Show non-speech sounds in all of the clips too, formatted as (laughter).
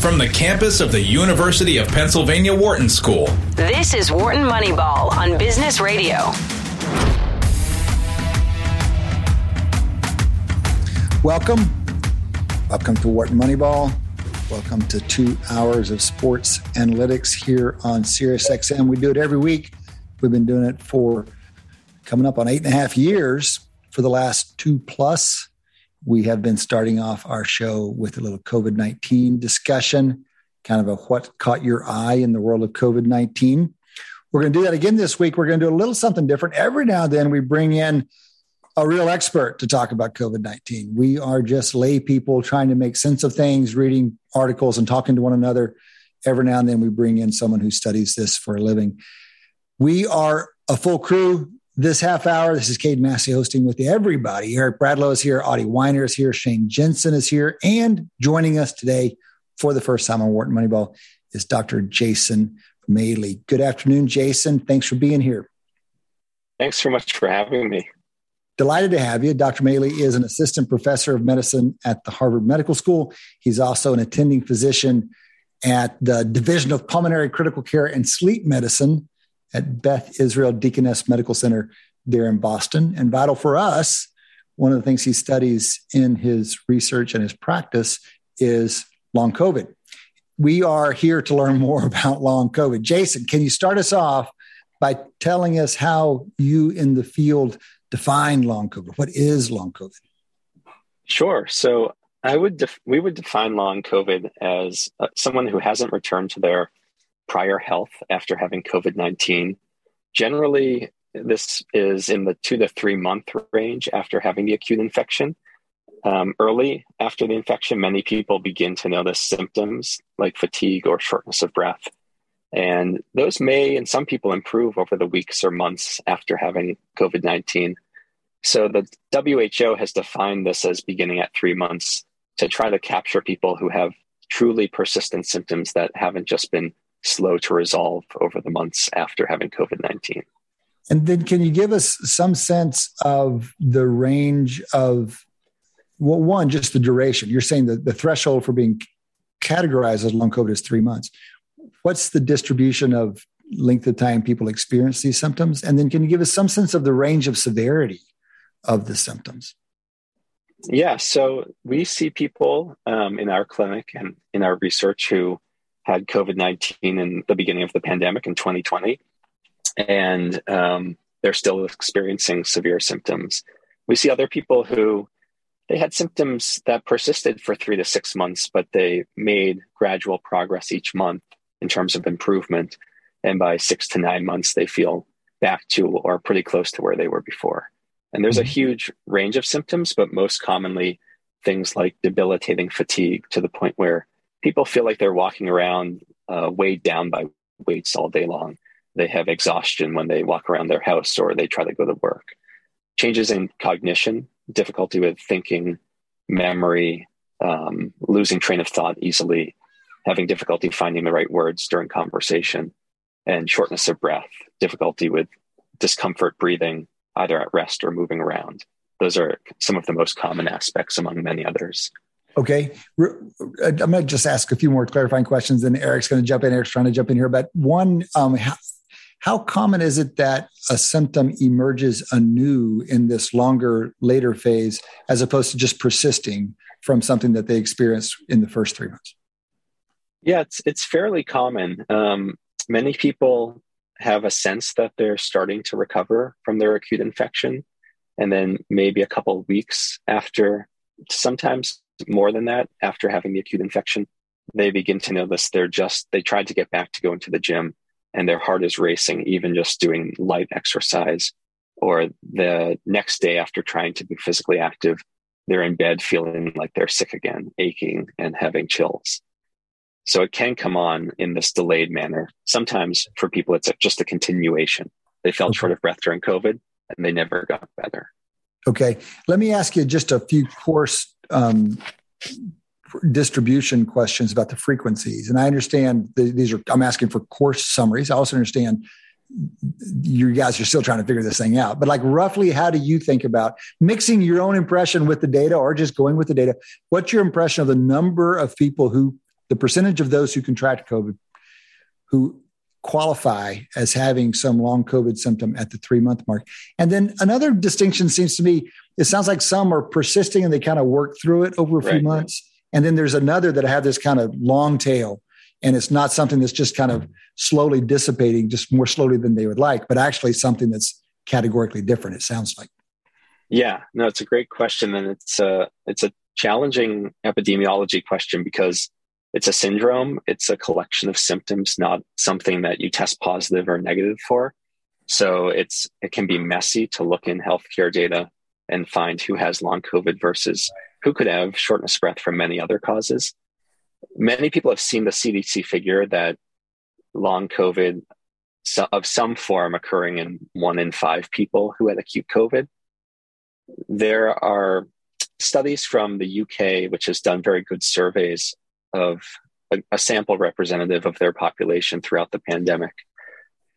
from the campus of the University of Pennsylvania Wharton School. This is Wharton Moneyball on Business Radio. Welcome. Welcome to Wharton Moneyball. Welcome to two hours of sports analytics here on SiriusXM. We do it every week. We've been doing it for coming up on eight and a half years for the last two plus we have been starting off our show with a little COVID 19 discussion, kind of a what caught your eye in the world of COVID 19. We're going to do that again this week. We're going to do a little something different. Every now and then, we bring in a real expert to talk about COVID 19. We are just lay people trying to make sense of things, reading articles and talking to one another. Every now and then, we bring in someone who studies this for a living. We are a full crew this half hour. This is Cade Massey hosting with everybody. Eric Bradlow is here, Adi Wyner is here, Shane Jensen is here, and joining us today for the first time on Wharton Moneyball is Dr. Jason Maley. Good afternoon, Jason. Thanks for being here. Thanks so much for having me. Delighted to have you. Dr. Maley is an assistant professor of medicine at the Harvard Medical School. He's also an attending physician at the Division of Pulmonary Critical Care and Sleep Medicine at Beth Israel Deaconess Medical Center there in Boston. And vital for us, one of the things he studies in his research and his practice is long COVID. We are here to learn more (laughs) about long COVID. Jason, can you start us off by telling us how you in the field define long COVID? What is long COVID? Sure. So I would def- we would define long COVID as uh, someone who hasn't returned to their prior health after having COVID 19. Generally, this is in the two to three month range after having the acute infection. Um, early after the infection, many people begin to notice symptoms like fatigue or shortness of breath. And those may, in some people, improve over the weeks or months after having COVID 19. So the WHO has defined this as beginning at three months to try to capture people who have truly persistent symptoms that haven't just been slow to resolve over the months after having COVID 19. And then, can you give us some sense of the range of, well, one, just the duration? You're saying that the threshold for being categorized as long COVID is three months. What's the distribution of length of time people experience these symptoms? And then, can you give us some sense of the range of severity of the symptoms? Yeah, so we see people um, in our clinic and in our research who had COVID 19 in the beginning of the pandemic in 2020, and um, they're still experiencing severe symptoms. We see other people who they had symptoms that persisted for three to six months, but they made gradual progress each month in terms of improvement. And by six to nine months, they feel back to or pretty close to where they were before. And there's a mm-hmm. huge range of symptoms, but most commonly things like debilitating fatigue to the point where people feel like they're walking around uh, weighed down by weights all day long. They have exhaustion when they walk around their house or they try to go to work. Changes in cognition, difficulty with thinking, memory, um, losing train of thought easily, having difficulty finding the right words during conversation, and shortness of breath, difficulty with discomfort breathing, either at rest or moving around. Those are some of the most common aspects among many others. Okay. I'm going to just ask a few more clarifying questions, and Eric's going to jump in. Eric's trying to jump in here. But one, um, how, how common is it that a symptom emerges anew in this longer, later phase, as opposed to just persisting from something that they experienced in the first three months? Yeah, it's it's fairly common. Um, many people have a sense that they're starting to recover from their acute infection, and then maybe a couple weeks after, sometimes more than that after having the acute infection. They begin to notice they're just, they tried to get back to going to the gym and their heart is racing, even just doing light exercise. Or the next day after trying to be physically active, they're in bed feeling like they're sick again, aching and having chills. So it can come on in this delayed manner. Sometimes for people, it's just a continuation. They felt short of breath during COVID and they never got better. Okay. Let me ask you just a few coarse um, distribution questions about the frequencies. And I understand these are, I'm asking for coarse summaries. I also understand you guys are still trying to figure this thing out. But like roughly, how do you think about mixing your own impression with the data or just going with the data? What's your impression of the number of people who the percentage of those who contract COVID who qualify as having some long COVID symptom at the three month mark. And then another distinction seems to me, it sounds like some are persisting and they kind of work through it over a few right. months. And then there's another that have this kind of long tail. And it's not something that's just kind of slowly dissipating, just more slowly than they would like, but actually something that's categorically different, it sounds like. Yeah, no, it's a great question. And it's a, it's a challenging epidemiology question because it's a syndrome. It's a collection of symptoms, not something that you test positive or negative for. So it's it can be messy to look in healthcare data and find who has long COVID versus who could have shortness of breath from many other causes. Many people have seen the CDC figure that long COVID of some form occurring in one in five people who had acute COVID. There are studies from the UK, which has done very good surveys of a, a sample representative of their population throughout the pandemic.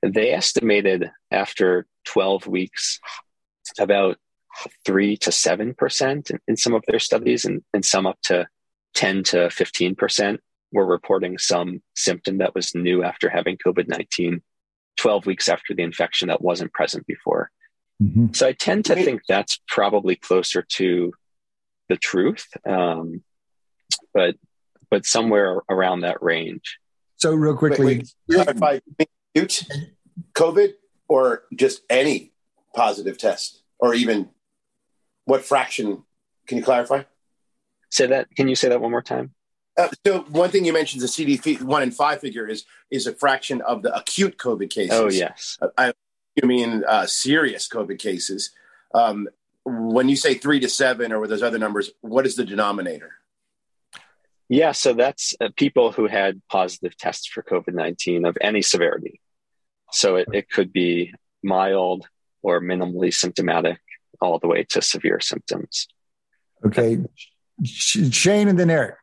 They estimated after 12 weeks about three to seven percent in, in, some of their studies, and, and some up to 10 to 15 percent were reporting some symptom that was new after having COVID 19 12 weeks after the infection that wasn't present before. Mm-hmm. So I tend to think that's probably closer to the truth. Um, but but somewhere around that range. So, real quickly, wait, wait, clarify acute COVID or just any positive test, or even what fraction? Can you clarify? Say that. Can you say that one more time? Uh, so one thing you mentioned, the CDC one in five figure is is a fraction of the acute COVID cases. Oh yes, uh, I, you mean uh, serious COVID cases. Um, when you say three to seven, or with those other numbers, what is the denominator? Yeah, so that's uh, people who had positive tests for COVID 19 of any severity. So it, it could be mild or minimally symptomatic, all the way to severe symptoms. Okay. Shane and then Eric.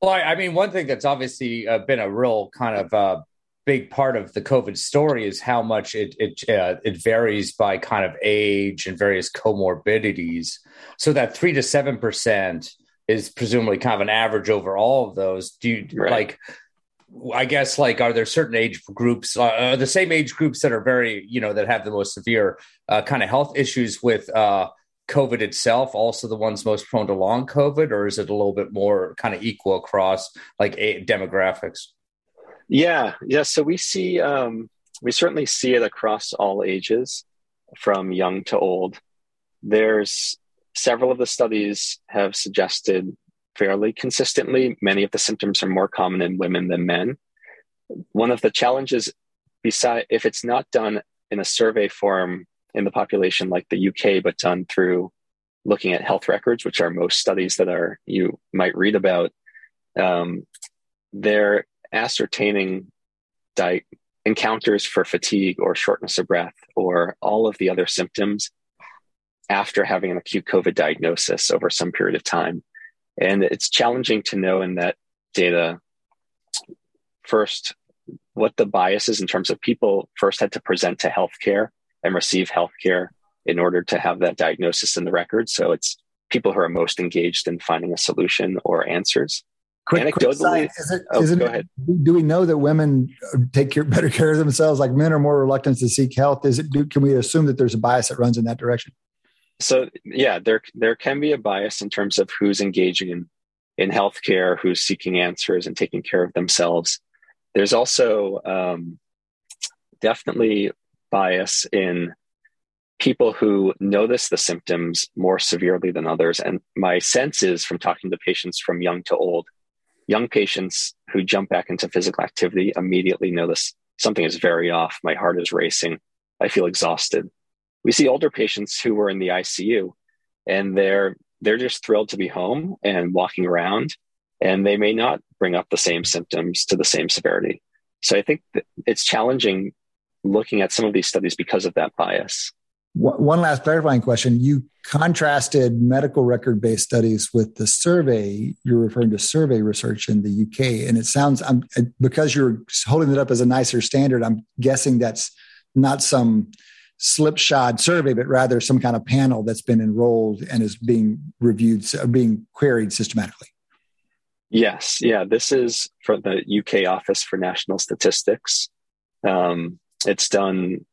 Well, I, I mean, one thing that's obviously uh, been a real kind of uh, big part of the COVID story is how much it it uh, it varies by kind of age and various comorbidities. So that three to seven percent is presumably kind of an average over all of those. Do you right. like? I guess like are there certain age groups, uh, the same age groups that are very you know that have the most severe uh, kind of health issues with uh, COVID itself, also the ones most prone to long COVID, or is it a little bit more kind of equal across like a- demographics? Yeah, yeah. So we see um, we certainly see it across all ages, from young to old. There's Several of the studies have suggested fairly consistently many of the symptoms are more common in women than men. One of the challenges, beside if it's not done in a survey form in the population like the UK, but done through looking at health records, which are most studies that are you might read about, um, they're ascertaining di- encounters for fatigue or shortness of breath or all of the other symptoms after having an acute COVID diagnosis over some period of time. And it's challenging to know in that data first what the bias is in terms of people first had to present to healthcare and receive healthcare in order to have that diagnosis in the record. So it's people who are most engaged in finding a solution or answers. Quick, Anecdotally, quick is it, oh, go ahead. Do we know that women take care, better care of themselves? Like men are more reluctant to seek health. Is it? Do, can we assume that there's a bias that runs in that direction? So yeah, there there can be a bias in terms of who's engaging in in healthcare, who's seeking answers and taking care of themselves. There's also um, definitely bias in people who notice the symptoms more severely than others. And my sense is from talking to patients from young to old, young patients who jump back into physical activity immediately notice something is very off. My heart is racing. I feel exhausted we see older patients who were in the ICU and they're they're just thrilled to be home and walking around and they may not bring up the same symptoms to the same severity. So I think it's challenging looking at some of these studies because of that bias. One last clarifying question. You contrasted medical record based studies with the survey. You're referring to survey research in the UK. And it sounds, I'm, because you're holding it up as a nicer standard, I'm guessing that's not some slipshod survey, but rather some kind of panel that's been enrolled and is being reviewed, being queried systematically. Yes, yeah. This is for the UK Office for National Statistics. Um, it's done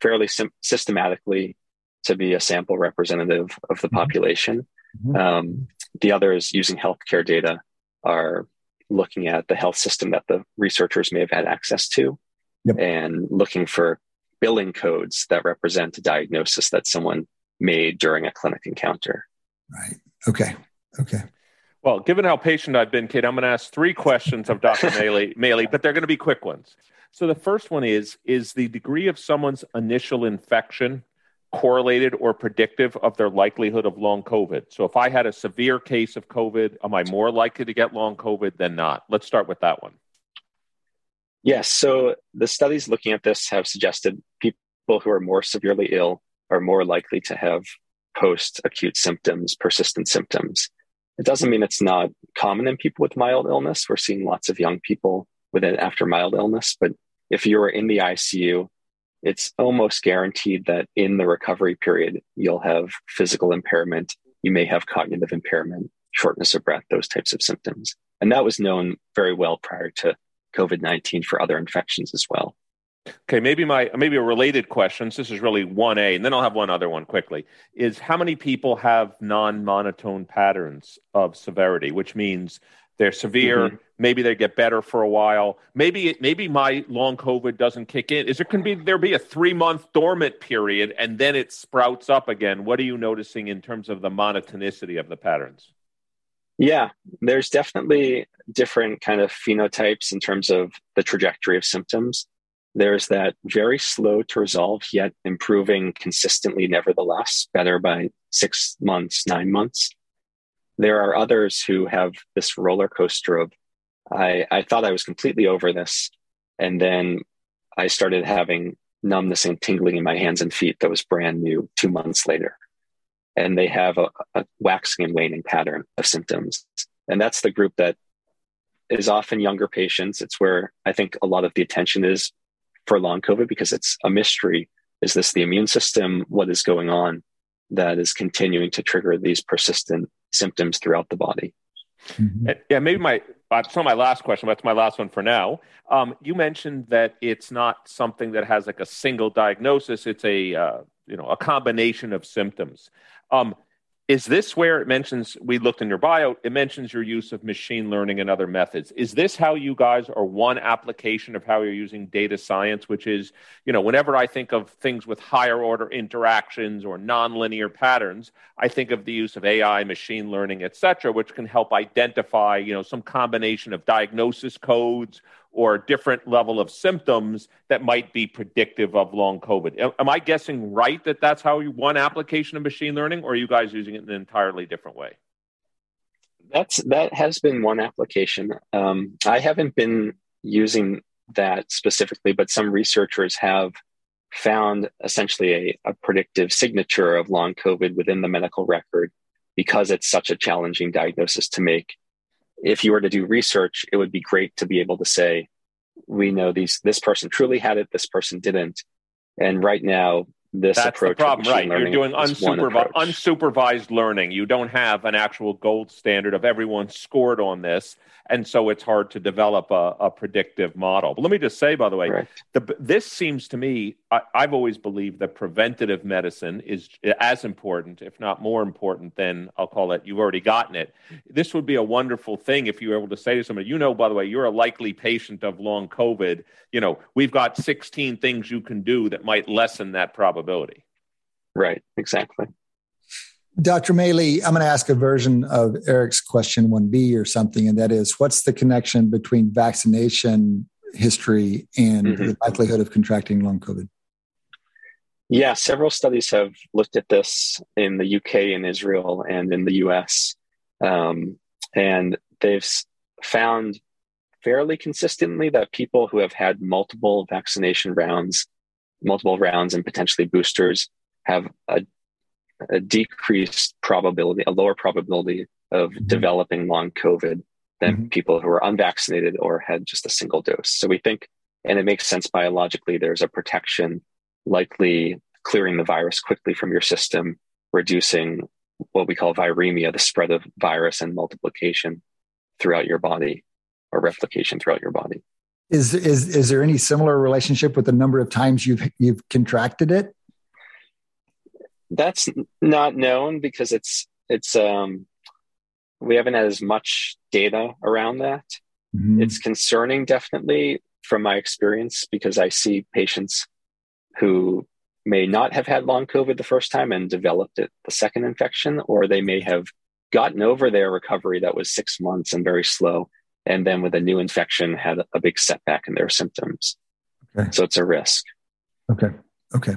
fairly sim- systematically to be a sample representative of the mm-hmm. population. Mm-hmm. Um, the others using healthcare data are looking at the health system that the researchers may have had access to yep. and looking for billing codes that represent a diagnosis that someone made during a clinic encounter. Right. Okay. Okay. Well, given how patient I've been, Cade, I'm going to ask three questions of Dr. (laughs) Maley, but they're going to be quick ones. So the first one is Is the degree of someone's initial infection correlated or predictive of their likelihood of long COVID? So if I had a severe case of COVID, am I more likely to get long COVID than not? Let's start with that one. Yes. So the studies looking at this have suggested people who are more severely ill are more likely to have post acute symptoms, persistent symptoms. It doesn't mean it's not common in people with mild illness. We're seeing lots of young people with it after mild illness. But if you're in the ICU, it's almost guaranteed that in the recovery period, you'll have physical impairment. You may have cognitive impairment, shortness of breath, those types of symptoms. And that was known very well prior to COVID 19 for other infections as well. Okay, maybe my maybe a related question. This is really one A, and then I'll have one other one quickly. Is how many people have non-monotone patterns of severity, which means they're severe. Mm-hmm. Maybe they get better for a while. Maybe maybe my long COVID doesn't kick in. Is there can be there be a three month dormant period and then it sprouts up again? What are you noticing in terms of the monotonicity of the patterns? Yeah, there's definitely different kind of phenotypes in terms of the trajectory of symptoms. There's that very slow to resolve, yet improving consistently, nevertheless, better by six months, nine months. There are others who have this roller coaster of, I, I thought I was completely over this. And then I started having numbness and tingling in my hands and feet that was brand new two months later. And they have a, a waxing and waning pattern of symptoms. And that's the group that is often younger patients. It's where I think a lot of the attention is for long COVID because it's a mystery. Is this the immune system? What is going on that is continuing to trigger these persistent symptoms throughout the body? Mm-hmm. Yeah, maybe my it's not my last question, but it's my last one for now. Um, you mentioned that it's not something that has like a single diagnosis; it's a uh, you know a combination of symptoms. Um, is this where it mentions we looked in your bio it mentions your use of machine learning and other methods. Is this how you guys are one application of how you're using data science which is you know whenever i think of things with higher order interactions or nonlinear patterns i think of the use of ai machine learning et cetera which can help identify you know some combination of diagnosis codes or different level of symptoms that might be predictive of long COVID. Am I guessing right that that's how you, one application of machine learning, or are you guys using it in an entirely different way? That's that has been one application. Um, I haven't been using that specifically, but some researchers have found essentially a, a predictive signature of long COVID within the medical record because it's such a challenging diagnosis to make if you were to do research, it would be great to be able to say, we know these this person truly had it, this person didn't. And right now, this That's approach the problem, right? You're doing unsupervised, unsupervised learning. You don't have an actual gold standard of everyone scored on this, and so it's hard to develop a, a predictive model. But let me just say, by the way, right. the, this seems to me. I, I've always believed that preventative medicine is as important, if not more important, than I'll call it. You've already gotten it. This would be a wonderful thing if you were able to say to somebody, you know, by the way, you're a likely patient of long COVID. You know, we've got 16 things you can do that might lessen that probability. Right. Exactly. Dr. Maley, I'm going to ask a version of Eric's question 1B or something, and that is what's the connection between vaccination history and mm-hmm. the likelihood of contracting long COVID? Yeah, several studies have looked at this in the UK and Israel and in the US. Um, and they've found fairly consistently that people who have had multiple vaccination rounds, multiple rounds, and potentially boosters have a a decreased probability, a lower probability of mm-hmm. developing long COVID than mm-hmm. people who are unvaccinated or had just a single dose. So we think, and it makes sense biologically, there's a protection likely clearing the virus quickly from your system, reducing what we call viremia, the spread of virus and multiplication throughout your body or replication throughout your body. Is is is there any similar relationship with the number of times you've you've contracted it? That's not known because it's it's um we haven't had as much data around that. Mm-hmm. It's concerning definitely from my experience because I see patients who may not have had long COVID the first time and developed it the second infection, or they may have gotten over their recovery that was six months and very slow. And then with a new infection, had a big setback in their symptoms. Okay. So it's a risk. Okay. Okay.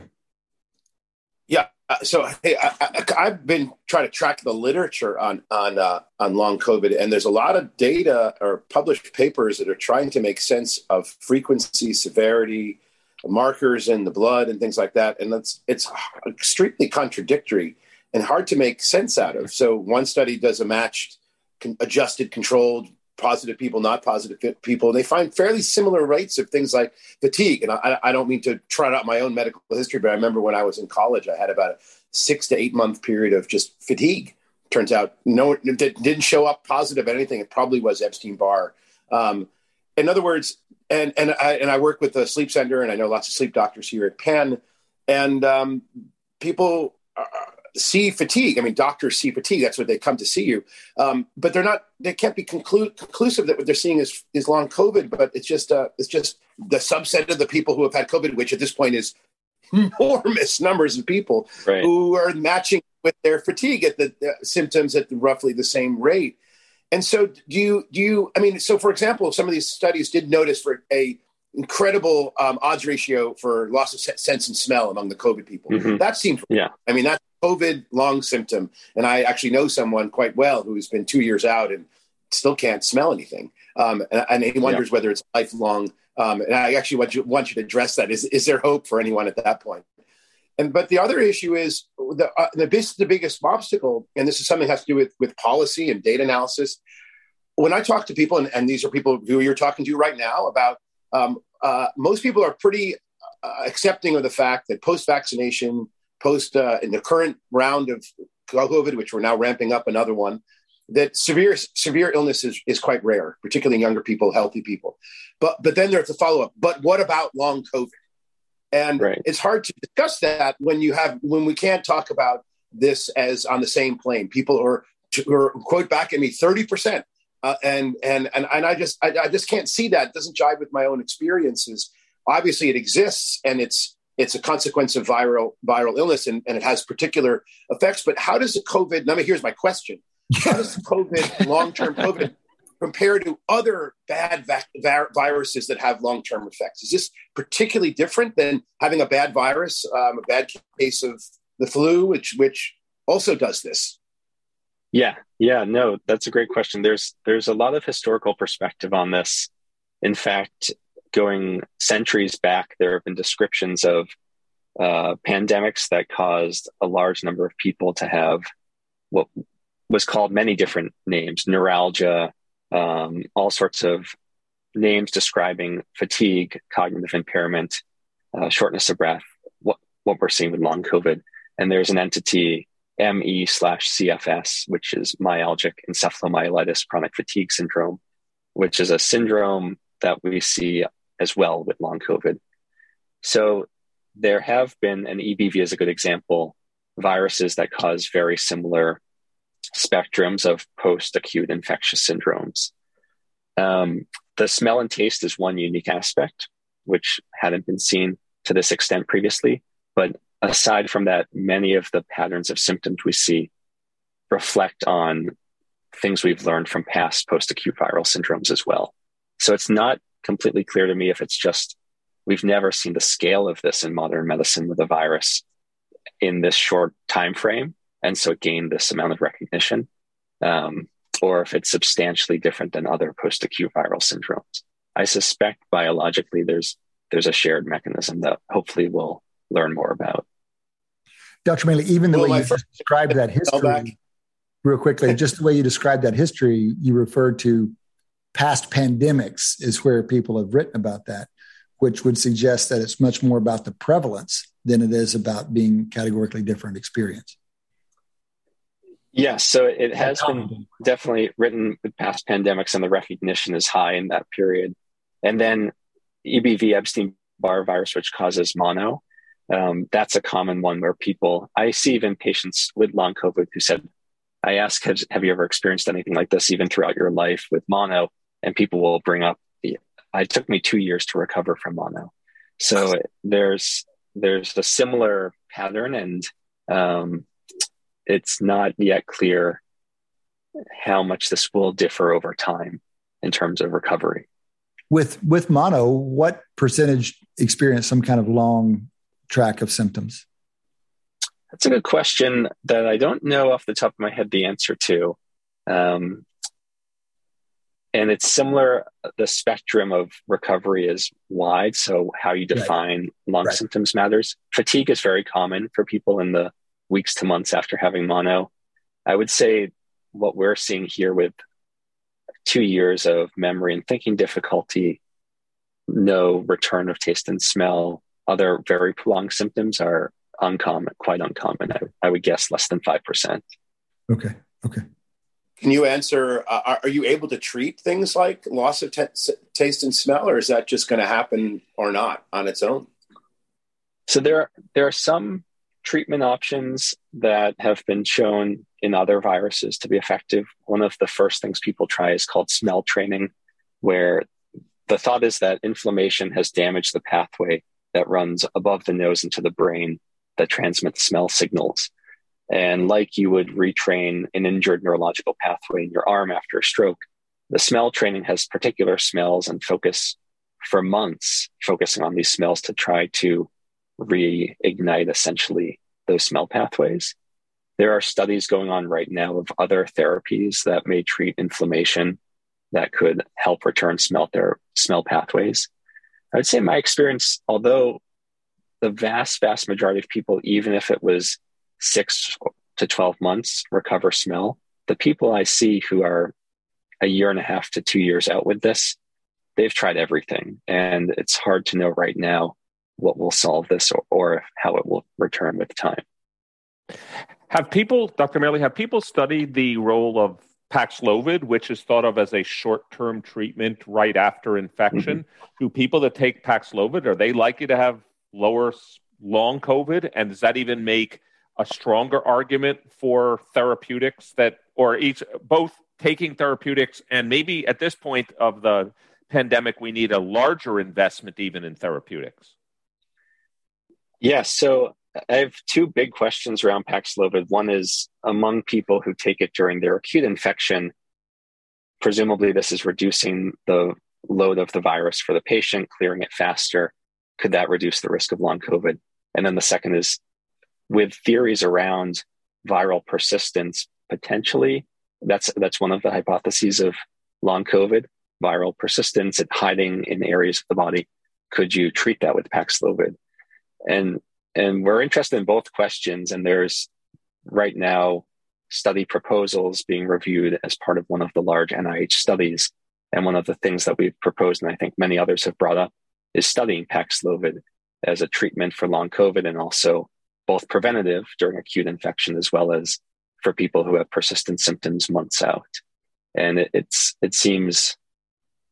Yeah. Uh, so hey, I, have been trying to track the literature on on uh, on long COVID, and there's a lot of data or published papers that are trying to make sense of frequency, severity, markers in the blood, and things like that. And it's it's extremely contradictory and hard to make sense out of. So one study does a matched, adjusted, controlled positive people, not positive people. And they find fairly similar rates of things like fatigue. And I, I, don't mean to trot out my own medical history, but I remember when I was in college, I had about a six to eight month period of just fatigue. Turns out no, it didn't show up positive anything. It probably was Epstein Barr. Um, in other words, and and I and I work with the sleep center, and I know lots of sleep doctors here at Penn, and um, people see fatigue. I mean, doctors see fatigue. That's what they come to see you. Um, but they're not. They can't be conclu- conclusive that what they're seeing is is long COVID. But it's just uh, it's just the subset of the people who have had COVID, which at this point is enormous (laughs) numbers of people right. who are matching with their fatigue at the, the symptoms at the, roughly the same rate. And so, do you do you? I mean, so for example, some of these studies did notice for a incredible um, odds ratio for loss of sense and smell among the COVID people. Mm-hmm. That seems, yeah. I mean, that's COVID long symptom. And I actually know someone quite well who's been two years out and still can't smell anything. Um, and, and, he wonders yeah. whether it's lifelong. Um, and I actually want you, want you to address that. Is, is there hope for anyone at that point? And but the other issue is the uh, the, the biggest obstacle, and this is something that has to do with with policy and data analysis. When I talk to people, and, and these are people who you're talking to right now about, um, uh, most people are pretty uh, accepting of the fact that post vaccination post uh, in the current round of COVID, which we're now ramping up another one, that severe severe illness is, is quite rare, particularly in younger people, healthy people. But but then there's a follow up. But what about long COVID? And right. it's hard to discuss that when you have when we can't talk about this as on the same plane. People are, are quote back at me thirty percent, uh, and and and and I just I, I just can't see that. It doesn't jive with my own experiences. Obviously, it exists, and it's it's a consequence of viral viral illness and, and it has particular effects. But how does the COVID, now here's my question. How does the COVID, long-term COVID compare to other bad vac- viruses that have long-term effects? Is this particularly different than having a bad virus, um, a bad case of the flu, which which also does this? Yeah, yeah, no, that's a great question. There's there's a lot of historical perspective on this. In fact, going centuries back, there have been descriptions of uh, pandemics that caused a large number of people to have what was called many different names neuralgia, um, all sorts of names describing fatigue, cognitive impairment, uh, shortness of breath, what, what we're seeing with long COVID. And there's an entity, ME slash CFS, which is myalgic encephalomyelitis chronic fatigue syndrome, which is a syndrome that we see as well with long COVID. So there have been, and EBV is a good example, viruses that cause very similar spectrums of post acute infectious syndromes. Um, the smell and taste is one unique aspect, which hadn't been seen to this extent previously. But aside from that, many of the patterns of symptoms we see reflect on things we've learned from past post acute viral syndromes as well. So it's not completely clear to me if it's just we've never seen the scale of this in modern medicine with a virus in this short time frame and so it gained this amount of recognition um, or if it's substantially different than other post-acute viral syndromes. I suspect biologically there's there's a shared mechanism that hopefully we'll learn more about. Dr Maley, even the well, way you described that (laughs) history real quickly (laughs) just the way you described that history you referred to past pandemics is where people have written about that, which would suggest that it's much more about the prevalence than it is about being categorically different experience. Yes, so it has been definitely written with past pandemics, and the recognition is high in that period. And then EBV, Epstein Barr virus, which causes mono, um, that's a common one where people, I see even patients with long COVID who said, I ask, have, have you ever experienced anything like this, even throughout your life with mono? And people will bring up, it took me two years to recover from mono. So there's there's a similar pattern, and um, it's not yet clear how much this will differ over time in terms of recovery. With with mono, what percentage experience some kind of long track of symptoms? That's a good question that I don't know off the top of my head the answer to. Um, and it's similar, the spectrum of recovery is wide. So, how you define right. lung right. symptoms matters. Fatigue is very common for people in the weeks to months after having mono. I would say what we're seeing here with two years of memory and thinking difficulty, no return of taste and smell, other very prolonged symptoms are uncommon, quite uncommon. I, I would guess less than 5%. Okay. Okay. Can you answer? Uh, are you able to treat things like loss of t- taste and smell, or is that just going to happen or not on its own? So there, there are some treatment options that have been shown in other viruses to be effective. One of the first things people try is called smell training, where the thought is that inflammation has damaged the pathway that runs above the nose into the brain that transmits smell signals. And like you would retrain an injured neurological pathway in your arm after a stroke, the smell training has particular smells and focus for months, focusing on these smells to try to reignite essentially those smell pathways. There are studies going on right now of other therapies that may treat inflammation that could help return smell ther- smell pathways. I would say my experience, although the vast, vast majority of people, even if it was six to 12 months, recover smell, the people I see who are a year and a half to two years out with this, they've tried everything. And it's hard to know right now what will solve this or, or how it will return with time. Have people, Dr. Maley, have people studied the role of Paxlovid, which is thought of as a short-term treatment right after infection? Mm-hmm. Do people that take Paxlovid are they likely to have lower long COVID, and does that even make a stronger argument for therapeutics that, or each both taking therapeutics and maybe at this point of the pandemic, we need a larger investment even in therapeutics? Yes. So I have two big questions around Paxlovid. One is among people who take it during their acute infection, presumably this is reducing the load of the virus for the patient, clearing it faster. Could that reduce the risk of long COVID? And then the second is with theories around viral persistence, potentially. That's that's one of the hypotheses of long COVID, viral persistence, and hiding in areas of the body. Could you treat that with Paxlovid? And and we're interested in both questions. And there's right now study proposals being reviewed as part of one of the large nih studies. And one of the things that we've proposed and i think many others have brought up is studying paxlovid as a treatment for long covid and also both preventative during acute infection as well as for people who have persistent symptoms months out. And it, it's it seems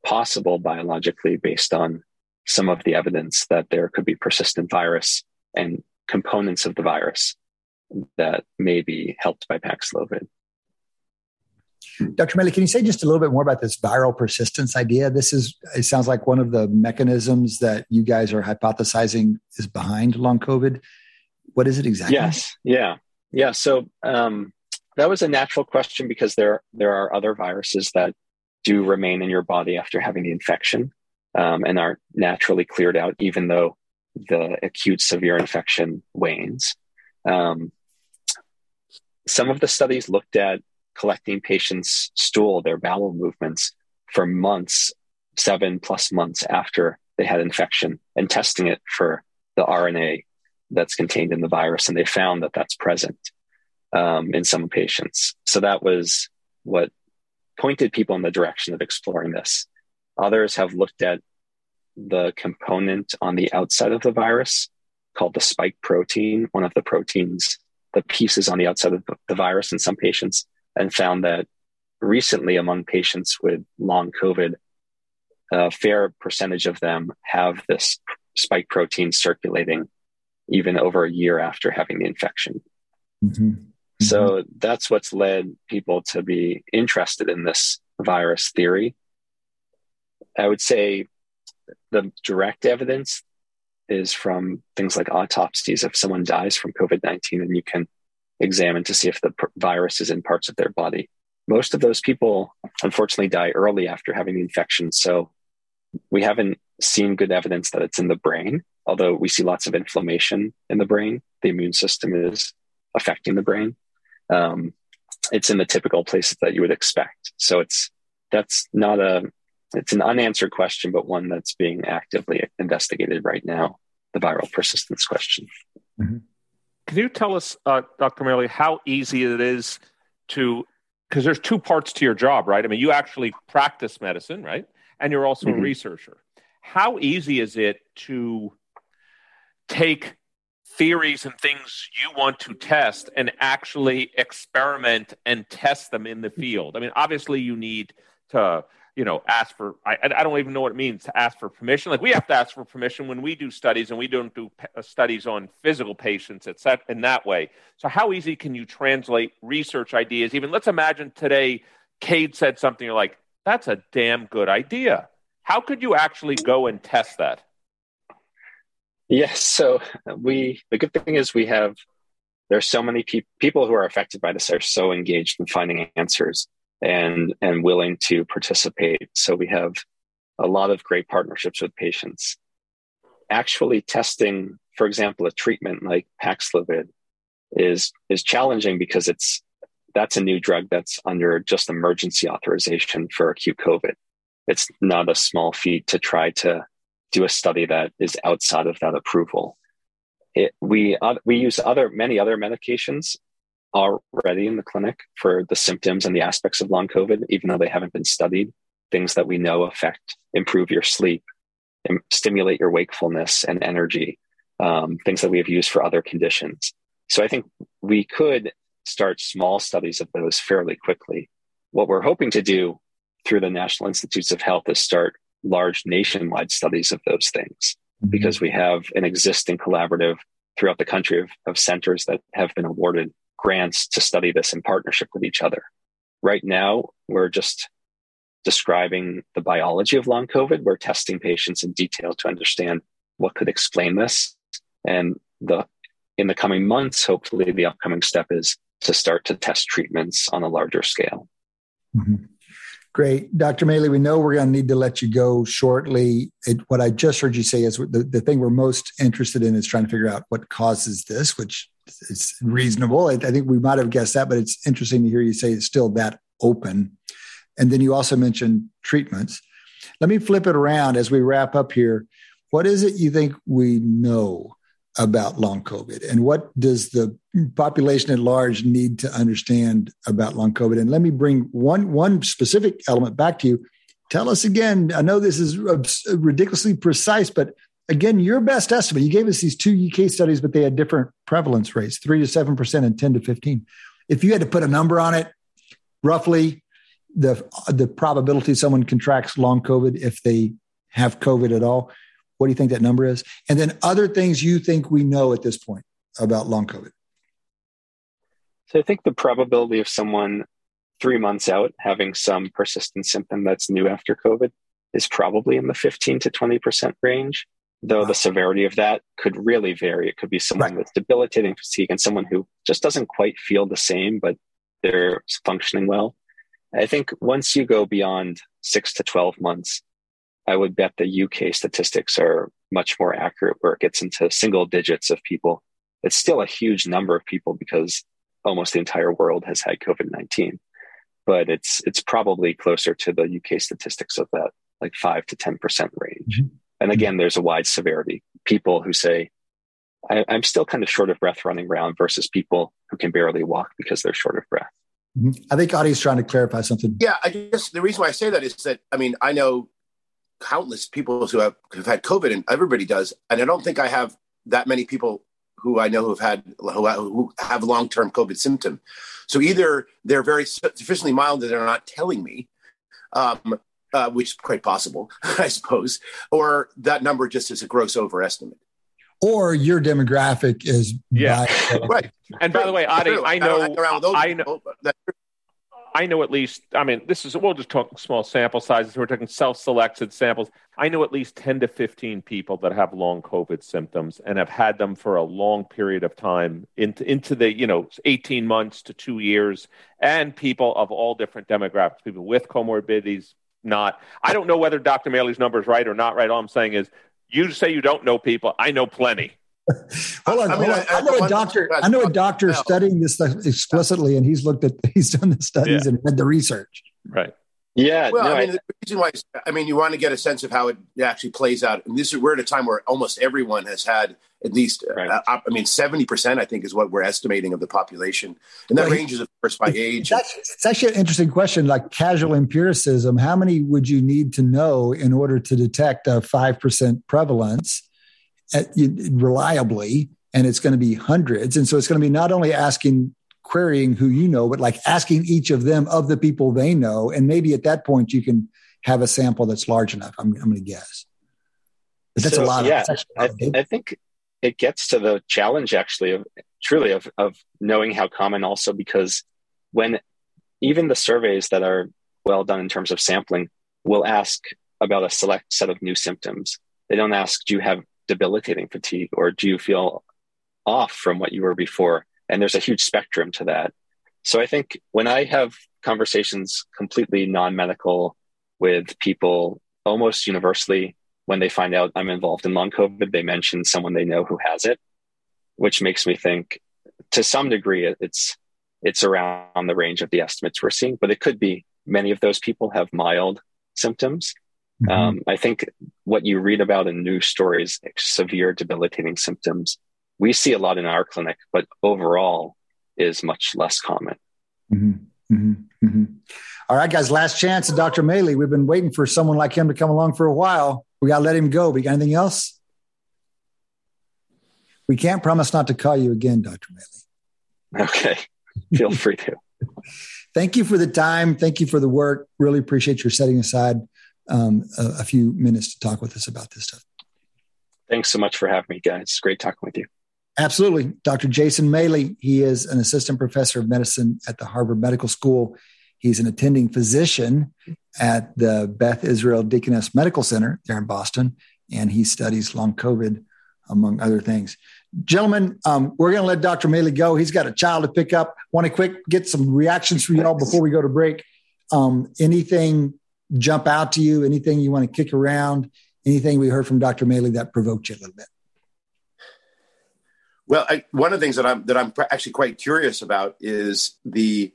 possible biologically based on some of the evidence that there could be persistent virus and components of the virus that may be helped by Paxlovid. Dr. Maley, can you say just a little bit more about this viral persistence idea? This is, it sounds like one of the mechanisms that you guys are hypothesizing is behind long COVID. What is it exactly? Yes. Yeah. Yeah. So um, that was a natural question because there, there are other viruses that do remain in your body after having the infection um, and aren't naturally cleared out, even though the acute severe infection wanes. Um, some of the studies looked at collecting patients' stool, their bowel movements, for months, seven plus months after they had infection, and testing it for the RNA that's contained in the virus. And they found that that's present um, in some patients. So that was what pointed people in the direction of exploring this. Others have looked at the component on the outside of the virus called the spike protein, one of the proteins the pieces on the outside of the virus in some patients and found that recently among patients with long COVID, a fair percentage of them have this spike protein circulating even over a year after having the infection. Mm-hmm. Mm-hmm. So that's what's led people to be interested in this virus theory. I would say the direct evidence is from things like autopsies. If someone dies from COVID 19, and you can examine to see if the virus is in parts of their body. Most of those people, unfortunately, die early after having the infection. So we haven't seen good evidence that it's in the brain, although we see lots of inflammation in the brain. The immune system is affecting the brain. Um, it's in the typical places that you would expect. So it's that's not a it's an unanswered question, but one that's being actively investigated right now. The viral persistence question. Mm-hmm. Can you tell us, uh, Dr. Maley, how easy it is to because there's two parts to your job, right? I mean, you actually practice medicine, right? And you're also mm-hmm. a researcher. How easy is it to take theories and things you want to test and actually experiment and test them in the field? I mean, obviously, you need to you know, ask for, I, I don't even know what it means to ask for permission. Like we have to ask for permission when we do studies and we don't do uh, studies on physical patients, et cetera, in that way. So how easy can you translate research ideas? Even let's imagine today, Cade said something you're like, that's a damn good idea. How could you actually go and test that? Yes. So we, the good thing is we have, there's so many pe- people who are affected by this are so engaged in finding answers and and willing to participate. So we have a lot of great partnerships with patients. Actually testing, for example, a treatment like Paxlovid is is challenging because it's that's a new drug that's under just emergency authorization for acute COVID. It's not a small feat to try to do a study that is outside of that approval. It, we uh, we use other many other medications already in the clinic for the symptoms and the aspects of long COVID, even though they haven't been studied. Things that we know affect, improve your sleep, and stimulate your wakefulness and energy, um, things that we have used for other conditions. So I think we could start small studies of those fairly quickly. What we're hoping to do through the National Institutes of Health is start large nationwide studies of those things mm-hmm. because we have an existing collaborative throughout the country of, of centers that have been awarded grants to study this in partnership with each other. Right now, we're just describing the biology of long COVID. We're testing patients in detail to understand what could explain this. And the in the coming months, hopefully, the upcoming step is to start to test treatments on a larger scale. Mm-hmm. Great. Dr. Maley, we know we're going to need to let you go shortly. It, what I just heard you say is the, the thing we're most interested in is trying to figure out what causes this, which is reasonable. I, I think we might have guessed that, but it's interesting to hear you say it's still that open. And then you also mentioned treatments. Let me flip it around as we wrap up here. What is it you think we know about long COVID and what does the population at large need to understand about long COVID? And let me bring one, one specific element back to you. Tell us again. I know this is ridiculously precise, but again, your best estimate, you gave us these two UK studies, but they had different prevalence rates, three to 7% and 10 to 15. If you had to put a number on it, roughly the, the probability someone contracts long COVID if they have COVID at all, what do you think that number is? And then other things you think we know at this point about long COVID. So I think the probability of someone three months out having some persistent symptom that's new after COVID is probably in the 15 to 20% range, though wow. the severity of that could really vary. It could be someone right. with debilitating fatigue and someone who just doesn't quite feel the same, but they're functioning well. I think once you go beyond six to 12 months, I would bet the UK statistics are much more accurate where it gets into single digits of people. It's still a huge number of people because almost the entire world has had COVID 19. But it's it's probably closer to the UK statistics of that like five to 10% range. Mm-hmm. And again, there's a wide severity. People who say, I, am still kind of short of breath running around versus people who can barely walk because they're short of breath. Mm-hmm. I think Adi's trying to clarify something. Yeah, I guess the reason why I say that is that I mean I know countless people who have who've had COVID, and everybody does. And I don't think I have that many people who I know who've had who, who have long term COVID symptom. So either they're very sufficiently mild that they're not telling me, um, uh, which is quite possible, (laughs) I suppose, or that number just is a gross overestimate. Or your demographic is Yeah. (laughs) Right. And by the way, Adi, I don't know, hang around those I know, people, but that's I know at least. I mean, this is we'll just talk small sample sizes. We're talking self-selected samples. I know at least ten to fifteen people that have long COVID symptoms and have had them for a long period of time into into the you know eighteen months to two years, and people of all different demographics, people with comorbidities, not. I don't know whether Dr. Maley's number is right or not right. All I'm saying is, you say you don't know people. I know plenty. (laughs) Hold on, I mean, hold on. I- I, I- know a doctor. I know a doctor Well- studying this stuff explicitly, and he's looked at, (laughs) he's done the studies and read the research. Right. Yeah, Well, no, I I- mean, the reason why, is- I mean, you want to get a sense of how it actually plays out. And this is we're at a time where almost everyone has had at least, Right. uh, I mean, seventy percent, I think, is what we're estimating of the population, and that Well, ranges, of course, by age. It's actually, it's actually an interesting question. Like casual empiricism, how many would you need to know in order to detect a five percent prevalence at, reliably? And it's going to be hundreds, and so it's going to be not only asking querying who you know, but like asking each of them of the people they know, and maybe at that point you can have a sample that's large enough. I'm, I'm going to guess. But that's a lot. yeah, of, that's actually a I. I think it gets to the challenge actually of truly of, of knowing how common also because when even the surveys that are well done in terms of sampling will ask about a select set of new symptoms. They don't ask, do you have debilitating fatigue or do you feel off from what you were before? And there's a huge spectrum to that. So I think when I have conversations completely non medical with people almost universally, when they find out I'm involved in long COVID, they mention someone they know who has it, which makes me think to some degree it's it's around the range of the estimates we're seeing, but it could be many of those people have mild symptoms. Mhm. Um, I think what you read about in news stories, severe debilitating symptoms, we see a lot in our clinic, but overall is much less common. Mhm, mhm, mhm. All right, guys, last chance. Dr. Maley, we've been waiting for someone like him to come along for a while. We got to let him go. We got anything else? We can't promise not to call you again, Dr. Maley. Okay. (laughs) Feel free to. Thank you for the time. Thank you for the work. Really appreciate your setting aside um, a, a few minutes to talk with us about this stuff. Thanks so much for having me, guys. It's great talking with you. Absolutely. Dr. Jason Maley, he is an assistant professor of medicine at the Harvard Medical School. He's an attending physician at the Beth Israel Deaconess Medical Center there in Boston, and he studies long COVID, among other things. Gentlemen, um, we're going to let Dr. Maley go. He's got a child to pick up. Want to quick get some reactions from y'all before we go to break. Um, anything jump out to you? Anything you want to kick around? Anything we heard from Dr. Maley that provoked you a little bit? Well, I, one of the things that I'm that I'm actually quite curious about is the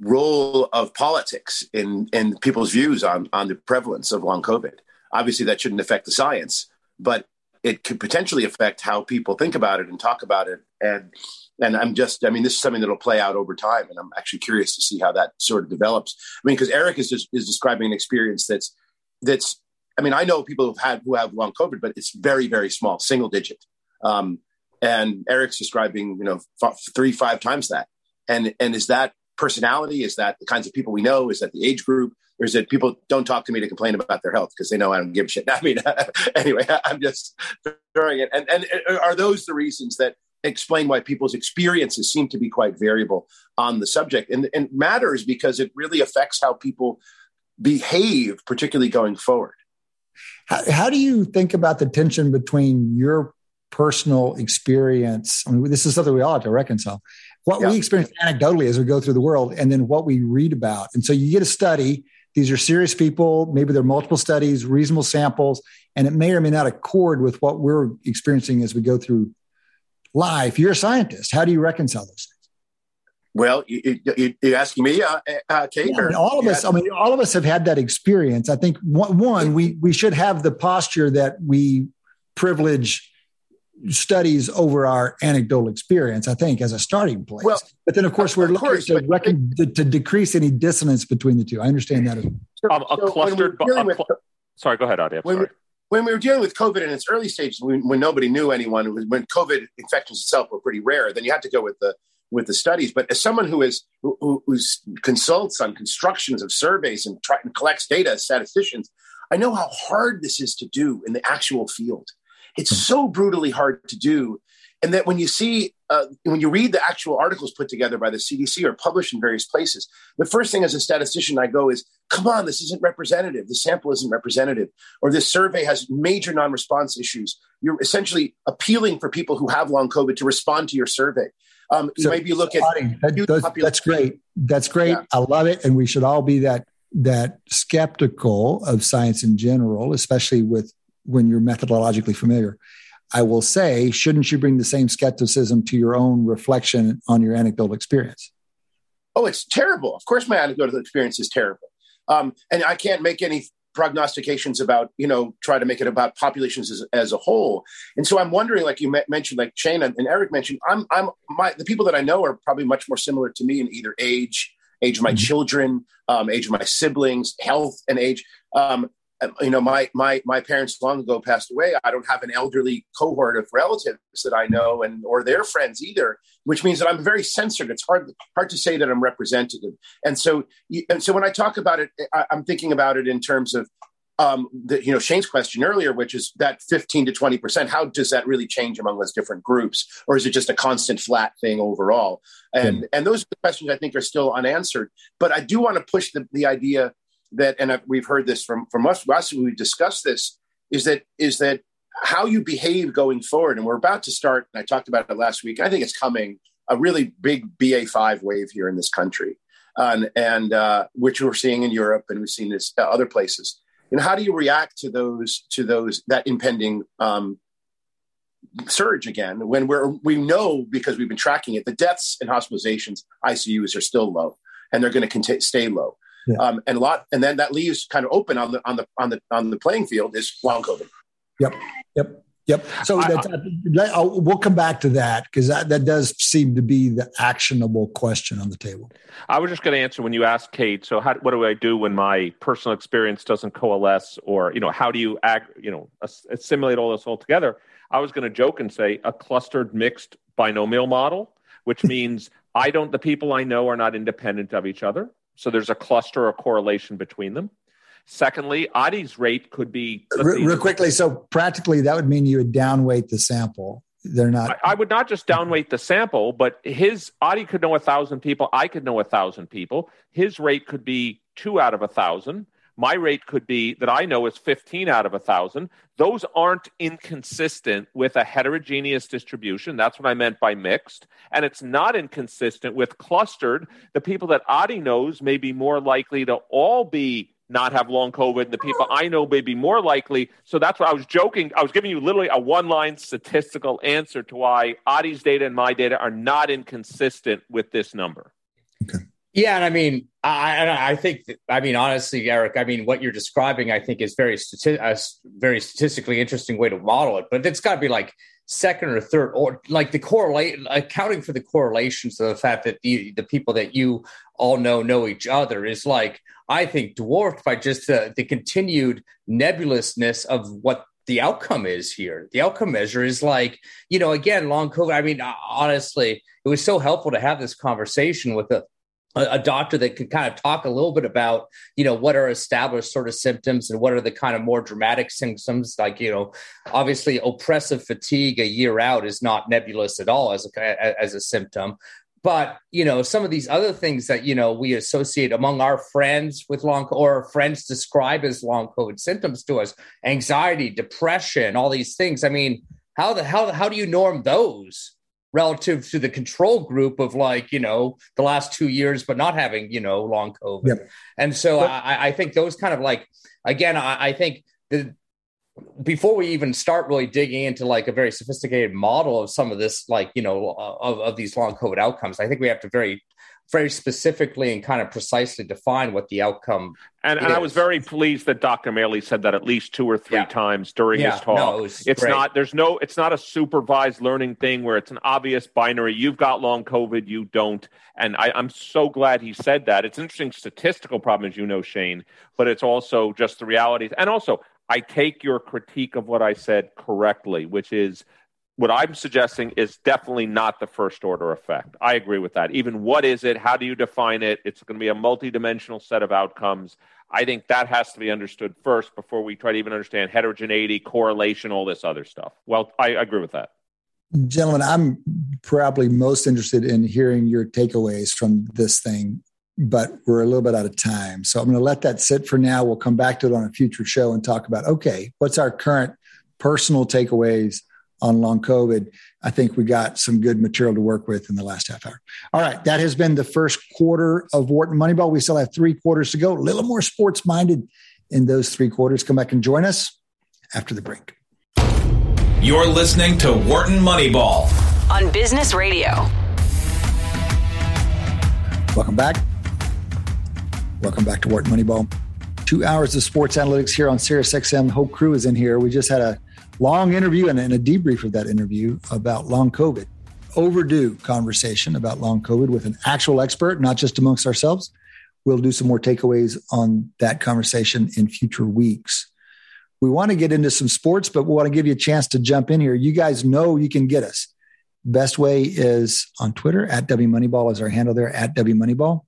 role of politics in in people's views on on the prevalence of long COVID. Obviously, that shouldn't affect the science, but it could potentially affect how people think about it and talk about it. And and I'm just, I mean, this is something that'll play out over time, and I'm actually curious to see how that sort of develops. I mean, because Eric is just, is describing an experience that's that's. I mean, I know people who've had who have long COVID, but it's very very small, single digit. Um, and Eric's describing, you know, f- three, five times that. And and is that personality? Is that the kinds of people we know? Is that the age group? Or is it people don't talk to me to complain about their health because they know I don't give a shit? (laughs) I mean, (laughs) anyway, (laughs) I'm just throwing it. And and uh, are those the reasons that explain why people's experiences seem to be quite variable on the subject? And and it matters because it really affects how people behave, particularly going forward. How, how do you think about the tension between your personal experience? I mean, this is something we all have to reconcile. What Yeah. we experience anecdotally as we go through the world, and then what we read about. And so you get a study. These are serious people. Maybe there are multiple studies, reasonable samples, and it may or may not accord with what we're experiencing as we go through life. You're a scientist. How do you reconcile those things? Well, you, you, you're asking me, uh, uh, Cade? Yeah, I mean, all of us. I mean, all of us have had that experience. I think one, one we we should have the posture that we privilege studies over our anecdotal experience. I think as a starting place. Well, but then of course we're of looking course, to, but- reckon, to to decrease any dissonance between the two. I understand that as well. So- Um, a so clustered we're dealing a with- cl- Sorry, go ahead, Adi. I'm when, sorry. when we were dealing with COVID in its early stages, when, when nobody knew anyone, when COVID infections itself were pretty rare, then you had to go with the with the studies. But as someone who is who who's consults on constructions of surveys and, try, and collects data as statisticians, I know how hard this is to do in the actual field. It's so brutally hard to do. And that when you see uh, when you read the actual articles put together by the cdc or published in various places the first thing as a statistician i go is come on this isn't representative. The sample isn't representative. Or this survey has major non-response issues. You're essentially appealing for people who have long covid to respond to your survey. Um, so, maybe you look at that, that's great. That's great. Yeah. i love it. And we should all be that that skeptical of science in general especially with when you're methodologically familiar I will say, shouldn't you bring the same skepticism to your own reflection on your anecdotal experience? Oh, it's terrible. Of course, my anecdotal experience is terrible. Um, and I can't make any prognostications about, you know, try to make it about populations as, as a whole. And so I'm wondering, like you mentioned, like Shane and, Eric mentioned, I'm, I'm, my, the people that I know are probably much more similar to me in either age, age of my mm-hmm. children, um, age of my siblings, health and age. Um, you know, my my my parents long ago passed away. I don't have an elderly cohort of relatives that I know, and or their friends either, which means that I'm very censored. It's hard hard to say that I'm representative. And so, and so when I talk about it, I, am thinking about it in terms of, um, the, you know, Shane's question earlier, which is that 15 to 20 percent. How does that really change among those different groups, or is it just a constant flat thing overall? And mm. and those questions I think are still unanswered. But I do want to push the the idea that, and we've heard this from from us, us we discussed this, is that is that how you behave going forward. And we're about to start. And I talked about it last week. I think it's coming a really big BA5 wave here in this country, and uh, which we're seeing in Europe and we've seen this uh, other places. And how do you react to those to those that impending um, surge again when we're we know because we've been tracking it the deaths and hospitalizations ICUs are still low and they're going to stay low. Yeah. Um, and a lot, and then that leaves kind of open on the on the on the on the playing field is long COVID. Yep. Yep. Yep. So I, I, we'll come back to that because that, that does seem to be the actionable question on the table. I was just going to answer when you asked Cade. So, how, what do I do when my personal experience doesn't coalesce, or you know, how do you act, you know, assimilate all this all together? I was going to joke and say a clustered mixed binomial model, which (laughs) means I don't. The people I know are not independent of each other. So there's a cluster or correlation between them. Secondly, Adi's rate could be real, real quickly. So practically, that would mean you would downweight the sample. They're not. I, I would not just downweight the sample, but his Adi could know a thousand people. I could know a thousand people. His rate could be two out of a thousand. My rate could be that I know is 15 out of a thousand. Those aren't inconsistent with a heterogeneous distribution. That's what I meant by mixed. And it's not inconsistent with clustered. The people that Adi knows may be more likely to all be not have long COVID. And the people I know may be more likely. So that's what I was joking. I was giving you literally a one line statistical answer to why Adi's data and my data are not inconsistent with this number. Okay. Yeah, and I mean, I, I think, I mean, honestly, Eric, I mean, what you're describing, I think, is very stati- uh, a very statistically interesting way to model it. But it's got to be like second or third, or like the correlate, accounting for the correlations of the fact that the the people that you all know know each other is like, I think, dwarfed by just the, the continued nebulousness of what the outcome is here. The outcome measure is like, you know, again, long COVID. I mean, honestly, it was so helpful to have this conversation with a a, doctor that could kind of talk a little bit about you know what are established sort of symptoms and what are the kind of more dramatic symptoms? Like you know obviously oppressive fatigue a year out is not nebulous at all as a as a symptom. But you know some of these other things that you know we associate among our friends with long or friends describe as long covid symptoms to us anxiety depression all these things. I mean how the how, how do you norm those relative to the control group of like you know the last two years but not having you know long covid yep. and so but, I, I, think those kind of like again I, I think the before we even start really digging into like a very sophisticated model of some of this like you know of, of these long covid outcomes i think we have to very very specifically and kind of precisely define what the outcome and, and I was very pleased that Dr. Maley said that at least two or three yeah. times during yeah, his talk. No, it it's great. not there's no it's not a supervised learning thing where it's an obvious binary. You've got long COVID, you don't. And I, I'm so glad he said that. It's an interesting statistical problem, as you know, Shane, but it's also just the realities. And also, I take your critique of what I said correctly, which is what I'm suggesting is definitely not the first order effect. I agree with that. Even what is it? How do you define it? It's going to be a multidimensional set of outcomes. I think that has to be understood first before we try to even understand heterogeneity, correlation, all this other stuff. Well, I, agree with that. Gentlemen, I'm probably most interested in hearing your takeaways from this thing, but we're a little bit out of time. So I'm going to let that sit for now. We'll come back to it on a future show and talk about okay, what's our current personal takeaways on long COVID, I think we got some good material to work with in the last half hour. All right, that has been the first quarter of Wharton Moneyball. We still have three quarters to go. A little more sports minded in those three quarters. Come back and join us after the break. You're listening to Wharton Moneyball on Business Radio. Welcome back. Welcome back to Wharton Moneyball. Two hours of sports analytics here on SiriusXM. The whole crew is in here. We just had a long interview and, and a debrief of that interview about long COVID. Overdue conversation about long COVID with an actual expert, not just amongst ourselves. We'll do some more takeaways on that conversation in future weeks. We want to get into some sports, but we want to give you a chance to jump in here. You guys know you can get us. Best way is on Twitter at W Moneyball is our handle there at W Moneyball.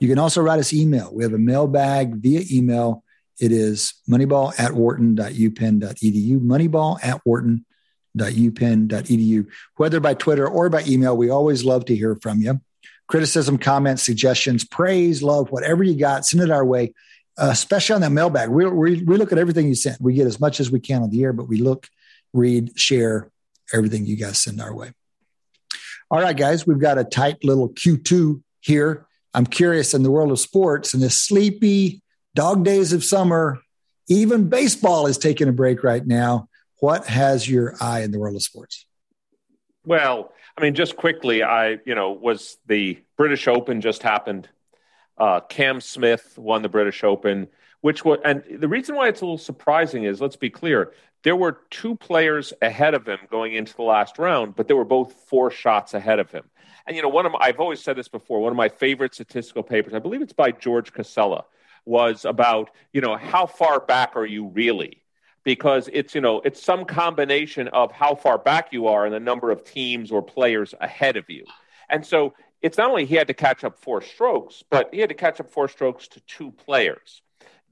You can also write us email. We have a mailbag via email it is moneyball at wharton.upenn.edu, moneyball at wharton.upenn.edu. Whether by Twitter or by email, we always love to hear from you. Criticism, comments, suggestions, praise, love, whatever you got, send it our way, uh, especially on that mailbag. We, we, we look at everything you send. We get as much as we can on the air, but we look, read, share everything you guys send our way. All right, guys, we've got a tight little Q2 here. I'm curious in the world of sports and this sleepy, dog days of summer, even baseball is taking a break right now. What has your eye in the world of sports? Well, I mean, just quickly, I, you know, was the British Open just happened. Uh, Cam Smith won the British Open, which was, and the reason why it's a little surprising is, let's be clear, there were two players ahead of him going into the last round, but they were both four shots ahead of him. And you know, one of my, I've always said this before. One of my favorite statistical papers, I believe it's by George Casella, was about, you know, how far back are you really? Because it's, you know, it's some combination of how far back you are and the number of teams or players ahead of you. And so it's not only he had to catch up four strokes, but he had to catch up four strokes to two players.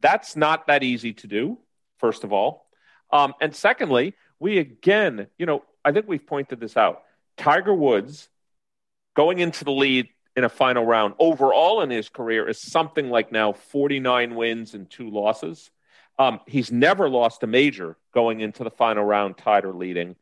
That's not that easy to do, first of all. Um, and secondly, we again, you know, I think we've pointed this out. Tiger Woods going into the lead in a final round overall in his career is something like now 49 wins and two losses. Um, he's never lost a major going into the final round, tied or leading.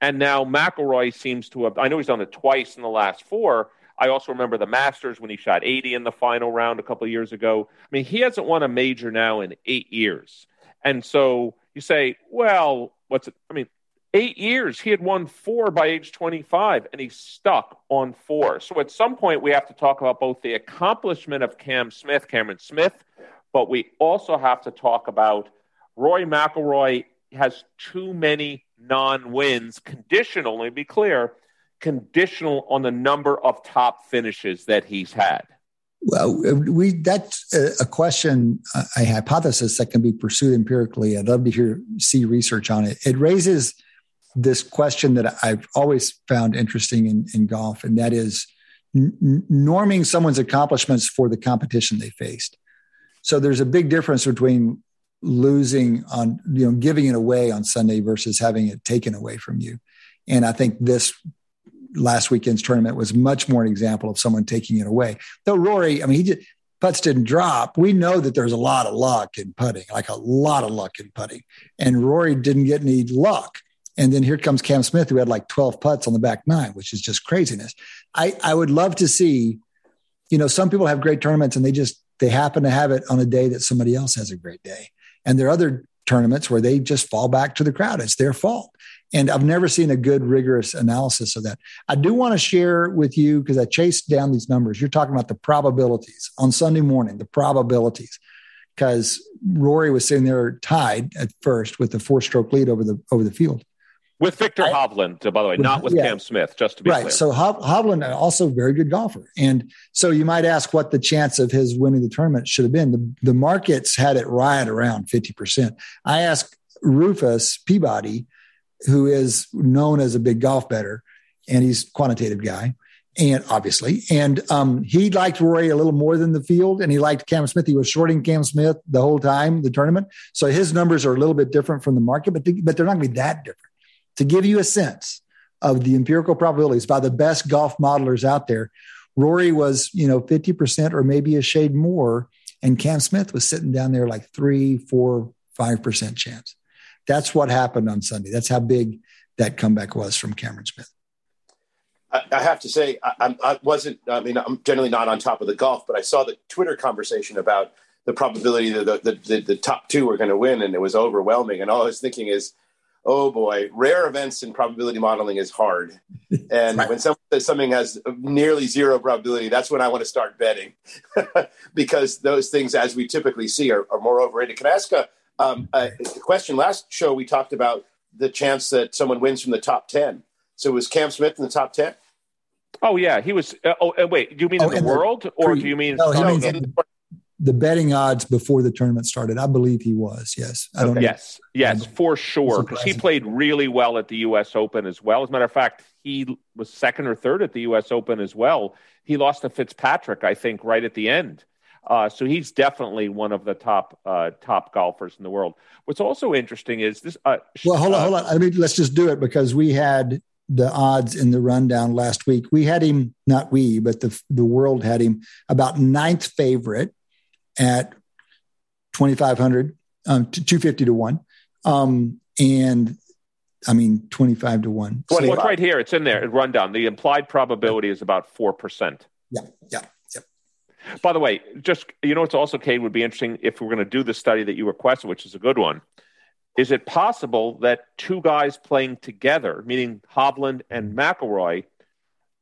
And now McIlroy seems to have, I know he's done it twice in the last four. I also remember the Masters when he shot 80 in the final round a couple years ago. I mean, he hasn't won a major now in eight years. And so you say, well, what's it? I mean, eight years. He had won four by age 25, and he's stuck on four. So at some point, we have to talk about both the accomplishment of Cam Smith, Cameron Smith, but we also have to talk about Rory McIlroy has too many non-wins, conditional. Let me be clear, conditional on the number of top finishes that he's had. Well, we that's a question, a hypothesis that can be pursued empirically. I'd love to hear see research on it. It raises this question that I've always found interesting in, in golf, and that is n- norming someone's accomplishments for the competition they faced. So there's a big difference between losing on, you know, giving it away on Sunday versus having it taken away from you. And I think this last weekend's tournament was much more an example of someone taking it away. Though Rory, I mean, he did, putts didn't drop. We know that there's a lot of luck in putting, like a lot of luck in putting. And Rory didn't get any luck. And then here comes Cam Smith, who had like 12 putts on the back nine, which is just craziness. I, I would love to see, you know, some people have great tournaments and they just, they happen to have it on a day that somebody else has a great day. And there are other tournaments where they just fall back to the crowd. It's their fault. And I've never seen a good, rigorous analysis of that. I do want to share with you because I chased down these numbers. You're talking about the probabilities on Sunday morning, the probabilities, because Rory was sitting there tied at first with the four stroke lead over the over the field with Viktor I, Hovland, by the way, with, not with yeah. Cam Smith, just to be right. Clear. So Hovland, also very good golfer, and so you might ask what the chance of his winning the tournament should have been. The, the markets had it right around fifty percent. I asked Rufus Peabody, who is known as a big golf bettor, and he's quantitative guy and obviously, and um, he liked Rory a little more than the field, and he liked Cam Smith. He was shorting Cam Smith the whole time the tournament, so his numbers are a little bit different from the market, but but they're not going to be that different. To give you a sense of the empirical probabilities by the best golf modelers out there, Rory was you know fifty percent or maybe a shade more, and Cam Smith was sitting down there like three, four, five percent chance. That's what happened on Sunday. That's how big that comeback was from Cameron Smith. I, have to say, I, I, wasn't. I mean, I'm generally not on top of the golf, but I saw the Twitter conversation about the probability that the, the, the top two were going to win, and it was overwhelming. And all I was thinking is, oh boy, rare events in probability modeling is hard. And right. when someone says something has nearly zero probability, that's when I want to start betting (laughs) because those things, as we typically see, are, are more overrated. Can I ask a, um, a question? Last show, we talked about the chance that someone wins from the top 10. So was Cam Smith in the top 10? Oh yeah, he was. Uh, oh, uh, wait, do you mean oh, in the, world, the, or do you mean? No, he means the, betting odds before the tournament started. I believe he was. Yes, I don't. Okay. Yes, yes, for sure, because he played really well at the U.S. Open as well. As a matter of fact, he was second or third at the U.S. Open as well. He lost to Fitzpatrick, I think, right at the end. Uh, so he's definitely one of the top uh, top golfers in the world. What's also interesting is this. Uh, well, hold on, hold on. I mean, let's just do it because we had the odds in the rundown last week. We had him, not we, but the the world had him about ninth favorite at twenty five hundred, um, two fifty to one, um, and I mean twenty five to one. So, well, it's right here. It's in there. Rundown. The implied probability is about four percent. Yeah, yeah. Yeah. By the way, just you know, it's also Cade would be interesting if we're going to do the study that you requested, which is a good one is it possible that two guys playing together, meaning Hovland and McIlroy,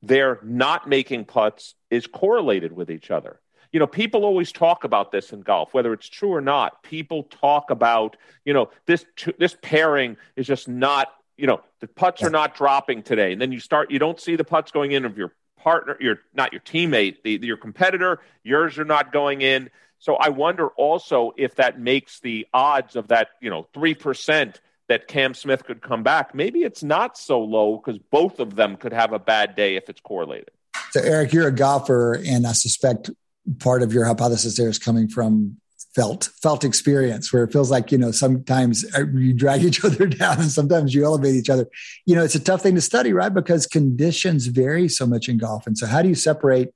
they're not making putts is correlated with each other? You know, people always talk about this in golf, whether it's true or not. People talk about, you know, this this pairing is just not, you know, the putts are not dropping today, and then you start, you don't see the putts going in of your partner, your not your teammate, the, your competitor. Yours are not going in. So I wonder also if that makes the odds of that, you know, 3% that Cam Smith could come back, maybe it's not so low because both of them could have a bad day if it's correlated. So, Eric, you're a golfer, and I suspect part of your hypothesis there is coming from felt felt experience where it feels like you know sometimes uh, you drag (laughs) each other down and sometimes you elevate each other. You know it's a tough thing to study right? Because conditions vary so much in golf. And so how do you separate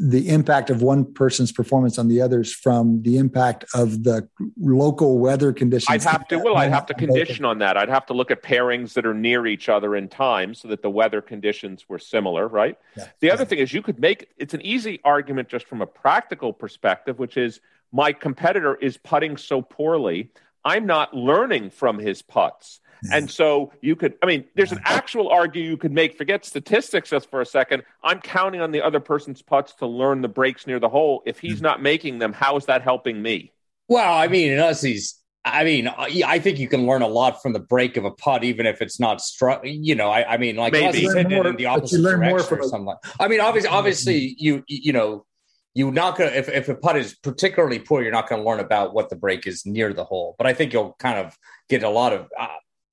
the impact of one person's performance on the others from the impact of the local weather conditions. I'd have to, well, I'd have to condition on that. I'd have to look at pairings that are near each other in time so that the weather conditions were similar, right? Yeah. The other yeah. thing is you could make it's an easy argument just from a practical perspective, which is my competitor is putting so poorly. I'm not learning from his putts. And so you could, I mean, there's an actual argument you could make. Forget statistics just for a second. I'm counting on the other person's putts to learn the breaks near the hole. If he's not making them, how is that helping me? Well, I mean, unless he's, I mean, I think you can learn a lot from the break of a putt, even if it's not struck. You know, I, I mean, like Maybe. he's hitting it in the opposite direction or something. Like, I mean, obviously, obviously, you you know, you're not gonna if, if a putt is particularly poor, you're not gonna learn about what the break is near the hole. But I think you'll kind of get a lot of uh,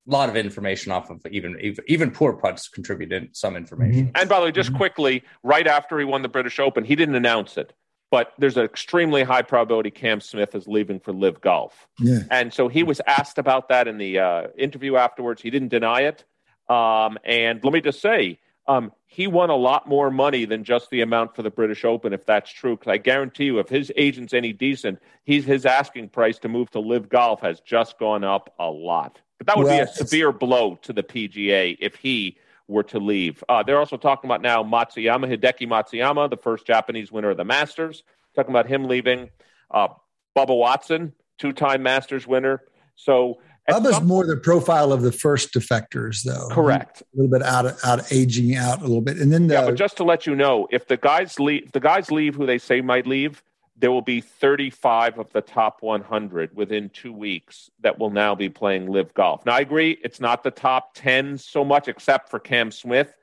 a lot of information off of even even, even poor putts contributed some information. Mm-hmm. And by the way, just mm-hmm. quickly, right after he won the British Open, he didn't announce it, but there's an extremely high probability Cam Smith is leaving for LIV Golf. Yeah. And so he was asked about that in the uh, interview afterwards. He didn't deny it. Um, and let me just say, um, he won a lot more money than just the amount for the British Open, if that's true. Because I guarantee you, if his agent's any decent, he's his asking price to move to LIV Golf has just gone up a lot. But that would well, be a severe blow to the PGA if he were to leave. Uh, they're also talking about now Matsuyama, Hideki Matsuyama, the first Japanese winner of the Masters. Talking about him leaving. Uh, Bubba Watson, two-time Masters winner. So Bubba's some, more the profile of the first defectors, though. Correct. A little bit out of out of aging out a little bit, and then the, yeah. But just to let you know, if the guys leave, the guys leave who they say might leave there will be 35 of the top 100 within two weeks that will now be playing LIV Golf. Now, I agree, it's not the top 10 so much, except for Cam Smith.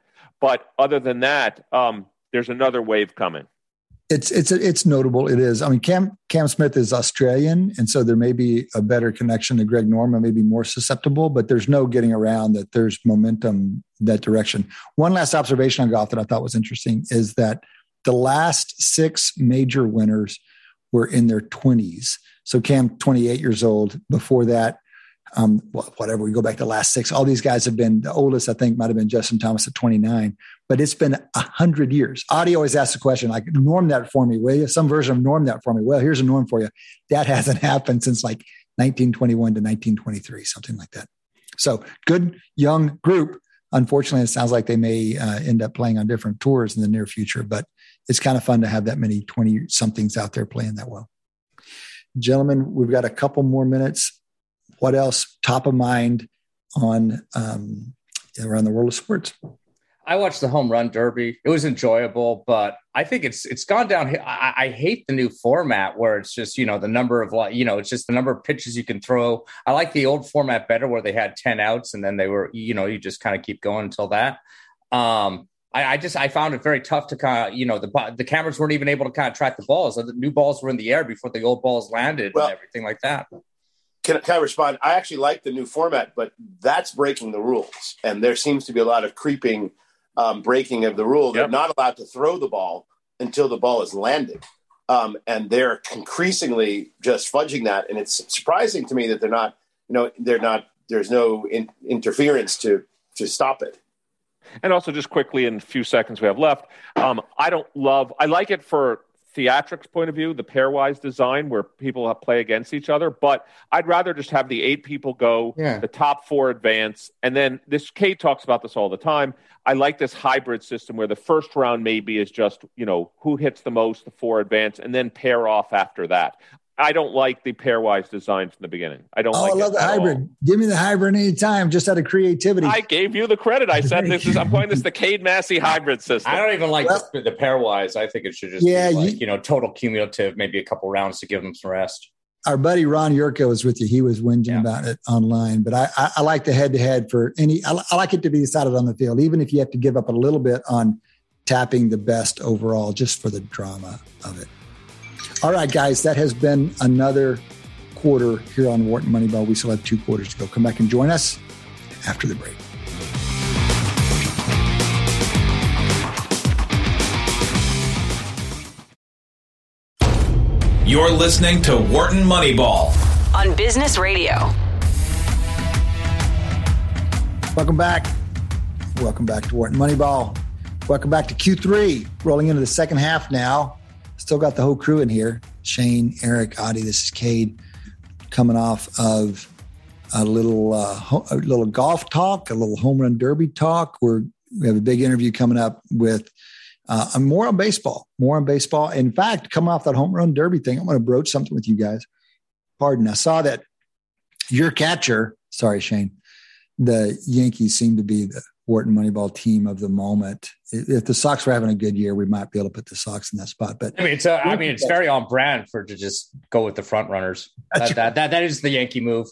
But other than that, um, there's another wave coming. it's it's it's notable. It is. I mean, Cam Cam Smith is Australian, and so there may be a better connection to Greg Norman, maybe more susceptible. But there's no getting around that. There's momentum that direction. One last observation on golf that I thought was interesting is that the last six major winners were in their 20s. So Cam, 28 years old. Before that, um, whatever. We go back to the last six. All these guys have been the oldest. I think might have been Justin Thomas at 29, but it's been a hundred years. Adi always asks the question, like, norm that for me, will you? Some version of norm that for me. Well, here's a norm for you. That hasn't (laughs) happened since like 1921 to 1923, something like that. So good young group. Unfortunately, it sounds like they may uh, end up playing on different tours in the near future, but it's kind of fun to have that many 20 somethings out there playing that well. Gentlemen, we've got a couple more minutes what else top of mind on um, around the world of sports? I watched the home run derby. It was enjoyable, but I think it's it's gone down. I, I, hate the new format where it's just you know the number of you know it's just the number of pitches you can throw. I like the old format better where they had ten outs and then they were you know you just kind of keep going until that. Um, I, I, just I found it very tough to kind of you know the the cameras weren't even able to kind of track the balls. The new balls were in the air before the old balls landed well, and everything like that can, can I respond? I actually like the new format, but that's breaking the rules. And there seems to be a lot of creeping um, breaking of the rule. Yep. They're not allowed to throw the ball until the ball is landed. Um, and they're increasingly just fudging that. And it's surprising to me that they're not, you know, they're not, there's no in, interference to, to stop it. And also, just quickly, in a few seconds we have left, um, I don't love. I like it for theatrics point of view, the pairwise design where people play against each other. But I'd rather just have the eight people go, yeah. the top four advance, and then this. Cade talks about this all the time. I like this hybrid system where the first round maybe is just you know who hits the most, the four advance, and then pair off after that. I don't like the pairwise design from the beginning. I don't. Oh, like I love the hybrid. All. Give me the hybrid anytime, just out of creativity. I gave you the credit. I said this is. I'm calling this the Cade Massey hybrid system. I don't even like well, the, the, pairwise. I think it should just yeah, be like, you, you know, total cumulative, maybe a couple rounds to give them some rest. Our buddy Ron Yurko was with you. He was whinging yeah. about it online, but I, I, I like the head to head for any. I, I like it to be decided on the field, even if you have to give up a little bit on tapping the best overall, just for the drama of it. All right, guys, that has been another quarter here on Wharton Moneyball. We still have two quarters to go. Come back and join us after the break. You're listening to Wharton Moneyball on Business Radio. Welcome back. Welcome back to Wharton Moneyball. Welcome back to Q3. Rolling into the second half now. Still got the whole crew in here Shane, Eric, Adi. This is Cade coming off of a little uh, ho- a little golf talk, a little home run derby talk. We're, we have a big interview coming up with uh, more on baseball, more on baseball. In fact, coming off that home run derby thing, I'm going to broach something with you guys. Pardon. I saw that your catcher, sorry, Shane, the Yankees seem to be the Wharton Moneyball team of the moment. If the Sox were having a good year, we might be able to put the Sox in that spot. But I mean, it's a, I mean, it's very on brand for to just go with the front runners. That, that, that, that is the Yankee move.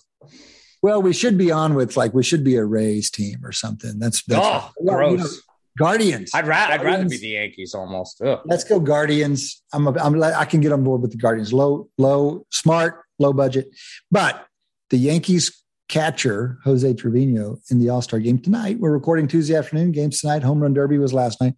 Well, we should be on with like we should be a Rays team or something. That's, that's oh, gross. You know, Guardians. I'd rather I'd rather be the Yankees almost. Ugh. Let's go Guardians. I'm a, I'm I can get on board with the Guardians. Low low smart low budget, but the Yankees catcher Jose Trevino in the All Star game tonight. We're recording Tuesday afternoon. Games tonight. Home Run Derby was last night,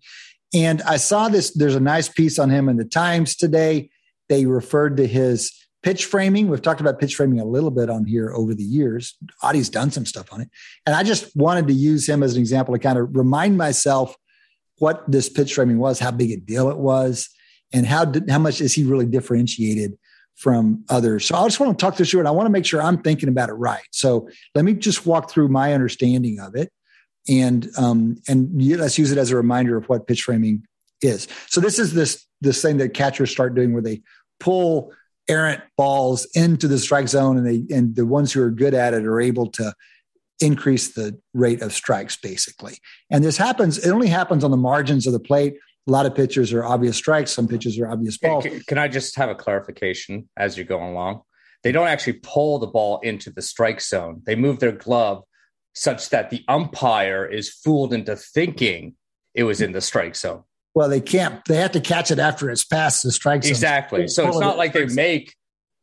and I saw this. There's a nice piece on him in the Times today. They referred to his pitch framing. We've talked about pitch framing a little bit on here over the years. Adi's done some stuff on it, and I just wanted to use him as an example to kind of remind myself what this pitch framing was, how big a deal it was, and how how much is he really differentiated from others. So I just want to talk this through and I want to make sure I'm thinking about it right. So let me just walk through my understanding of it and um, and let's use it as a reminder of what pitch framing is. So this is this this thing that catchers start doing where they pull errant balls into the strike zone and they and the ones who are good at it are able to increase the rate of strikes basically. And this happens it only happens on the margins of the plate a lot of pitches are obvious strikes. Some pitches are obvious balls. Can, can I just have a clarification as you're going along? They don't actually pull the ball into the strike zone. They move their glove such that the umpire is fooled into thinking it was in the strike zone. Well, they can't. They have to catch it after it's past the strike zone. Exactly. So it's not like they make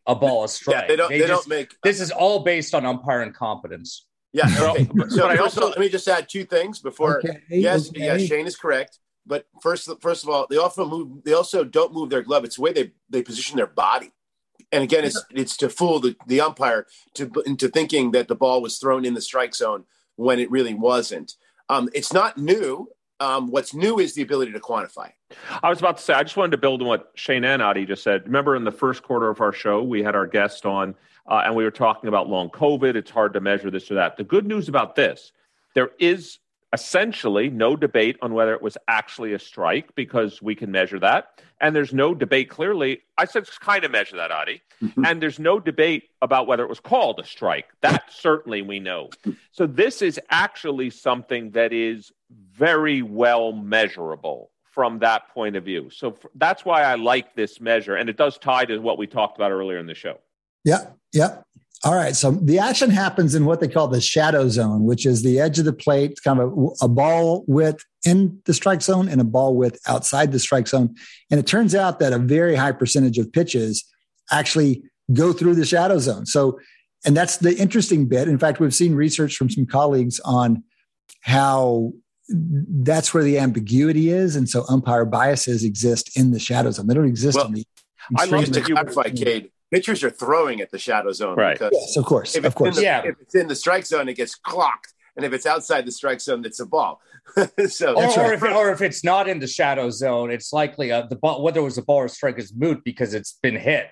a ball a strike. Yeah, they don't. They, just- don't make. This is all based on umpire incompetence. Yeah. Okay. (laughs) So but I also- let me just add two things before. Okay, yes. okay. Yeah. Shane is correct. But first, first of all, they also move. They also don't move their glove. It's the way they they position their body. And again, it's it's to fool the, the umpire to into thinking that the ball was thrown in the strike zone when it really wasn't. Um, it's not new. Um, what's new is the ability to quantify. I was about to say, I just wanted to build on what Shane and Adi just said. Remember, in the first quarter of our show, we had our guest on, uh, and we were talking about long COVID. It's hard to measure this or that. The good news about this, there is essentially no debate on whether it was actually a strike because we can measure that. And there's no debate clearly. I said kind of measure that, Adi. Mm-hmm. And there's no debate about whether it was called a strike. That certainly we know. Mm-hmm. So this is actually something that is very well measurable from that point of view. So f- that's why I like this measure. And it does tie to what we talked about earlier in the show. Yeah. Yep. All right. So the action happens in what they call the shadow zone, which is the edge of the plate, kind of a, a ball width in the strike zone and a ball width outside the strike zone. And it turns out that a very high percentage of pitches actually go through the shadow zone. So, and that's the interesting bit. In fact, we've seen research from some colleagues on how that's where the ambiguity is. And so umpire biases exist in the shadow zone. They don't exist Well, in the I love extreme- to clarify, Cade. Pitchers are throwing at the shadow zone Right. because Yes, of course. if Of it's, course. in the, Yeah. if it's in the strike zone, it gets clocked, and if it's outside the strike zone, it's a ball. (laughs) so Or, That's or, if, or if it's not in the shadow zone, it's likely uh, the ball, whether it was a ball or strike is moot because it's been hit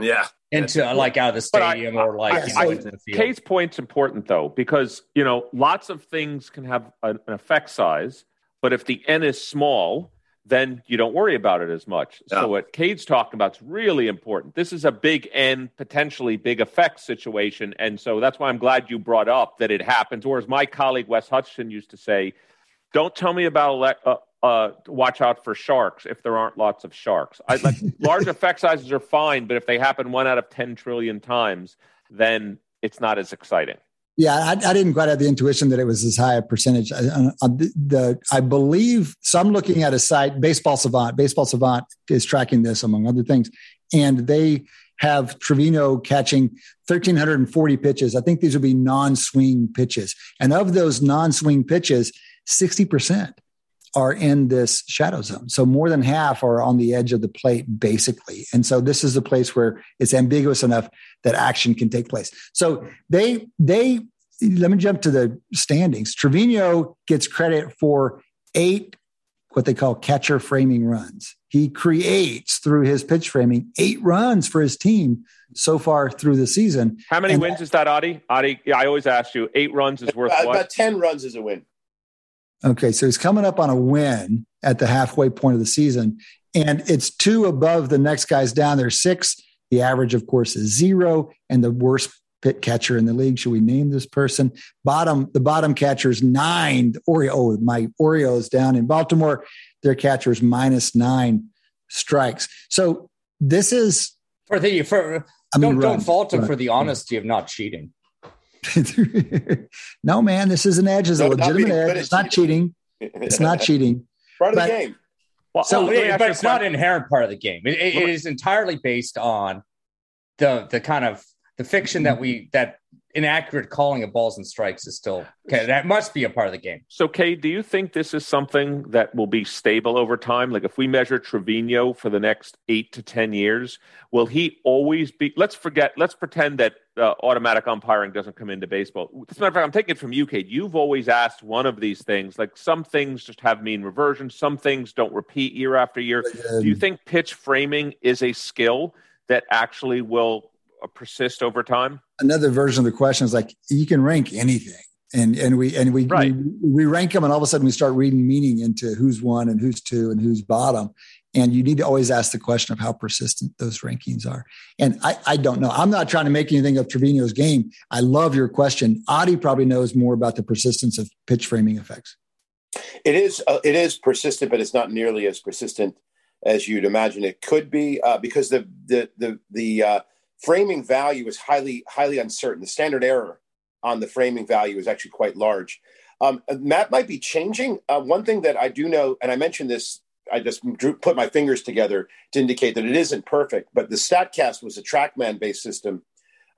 yeah, into uh, like out of the But I- stadium or like I- you know, I- into the field. Cade's point's important though, because you know lots of things can have an, an effect size, but if the n is small, then you don't worry about it as much. Yeah. So what Cade's talking about is really important. This is a big n, potentially big effect situation, and so that's why I'm glad you brought up that it happens. Or as my colleague Wes Hutchinson used to say, "Don't tell me about ele- uh, uh, watch out for sharks if there aren't lots of sharks. I, like, (laughs) large effect sizes are fine, but if they happen one out of 10 trillion times, then it's not as exciting. Yeah, I, I didn't quite have the intuition that it was as high a percentage. I, I, the, I believe so. I'm looking at a site, Baseball Savant. Baseball Savant is tracking this among other things, and they have Trevino catching 1,340 pitches. I think these would be non-swing pitches, and of those non-swing pitches, 60 percent are in this shadow zone. So more than half are on the edge of the plate, basically. And so this is the place where it's ambiguous enough that action can take place. So they they let me jump to the standings. Trevino gets credit for eight what they call catcher framing runs. He creates through his pitch framing eight runs for his team so far through the season. How many And wins is that, Adi? Adi, I always ask you, eight runs is worth about, what? about ten runs is a win. Okay, so he's coming up on a win at the halfway point of the season, and it's two above the next guys down. There's six. The average, of course, is zero, and the worst pit catcher in the league. Should we name this person? Bottom, the bottom catcher is nine. Oreo, oh, my Orioles down in Baltimore. Their catcher's minus nine strikes. So this is. for the for I mean, don't don't fault him for the honesty of not cheating. (laughs) no, man, this is an edge. It's a No, not legitimate edge. at It's not cheating. It's not (laughs) cheating. Part of But- the game. Well, So- let Yeah, but it's not an inherent part of the game. It, it- it is entirely based on the the kind of the fiction that we that inaccurate calling of balls and strikes is still okay. That must be a part of the game. So, Cade, do you think this is something that will be stable over time? Like, if we measure Trevino for the next eight to 10 years, will he always be? Let's forget, let's pretend that uh, automatic umpiring doesn't come into baseball. As a matter of fact, I'm taking it from you, Cade. You've always asked one of these things. Like, some things just have mean reversion, some things don't repeat year after year. Do you think pitch framing is a skill that actually will uh, persist over time? Another version of the question is like you can rank anything. And and we and we, Right. we we rank them and all of a sudden we start reading meaning into who's one and who's two and who's bottom. And you need to always ask the question of how persistent those rankings are. And i i don't know. I'm not trying to make anything of trevino's game. I love your question. Adi probably knows more about the persistence of pitch framing effects. It is uh, it is persistent, but it's not nearly as persistent as you'd imagine it could be uh, because the the the the uh, framing value is highly highly uncertain. The standard error on the framing value is actually quite large. Um, Matt might be changing. Uh, one thing that I do know, and I mentioned this I just drew, put my fingers together to indicate that it isn't perfect. But the Statcast was a TrackMan based system,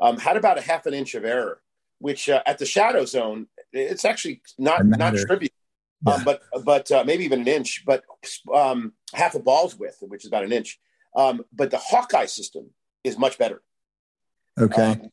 um, had about a half an inch of error, which uh, at the shadow zone, it's actually not not trivial. Um, yeah. Um, but but uh, maybe even an inch, but um, half a ball's width, which is about an inch. Um, but the Hawkeye system is much better. Okay. Um,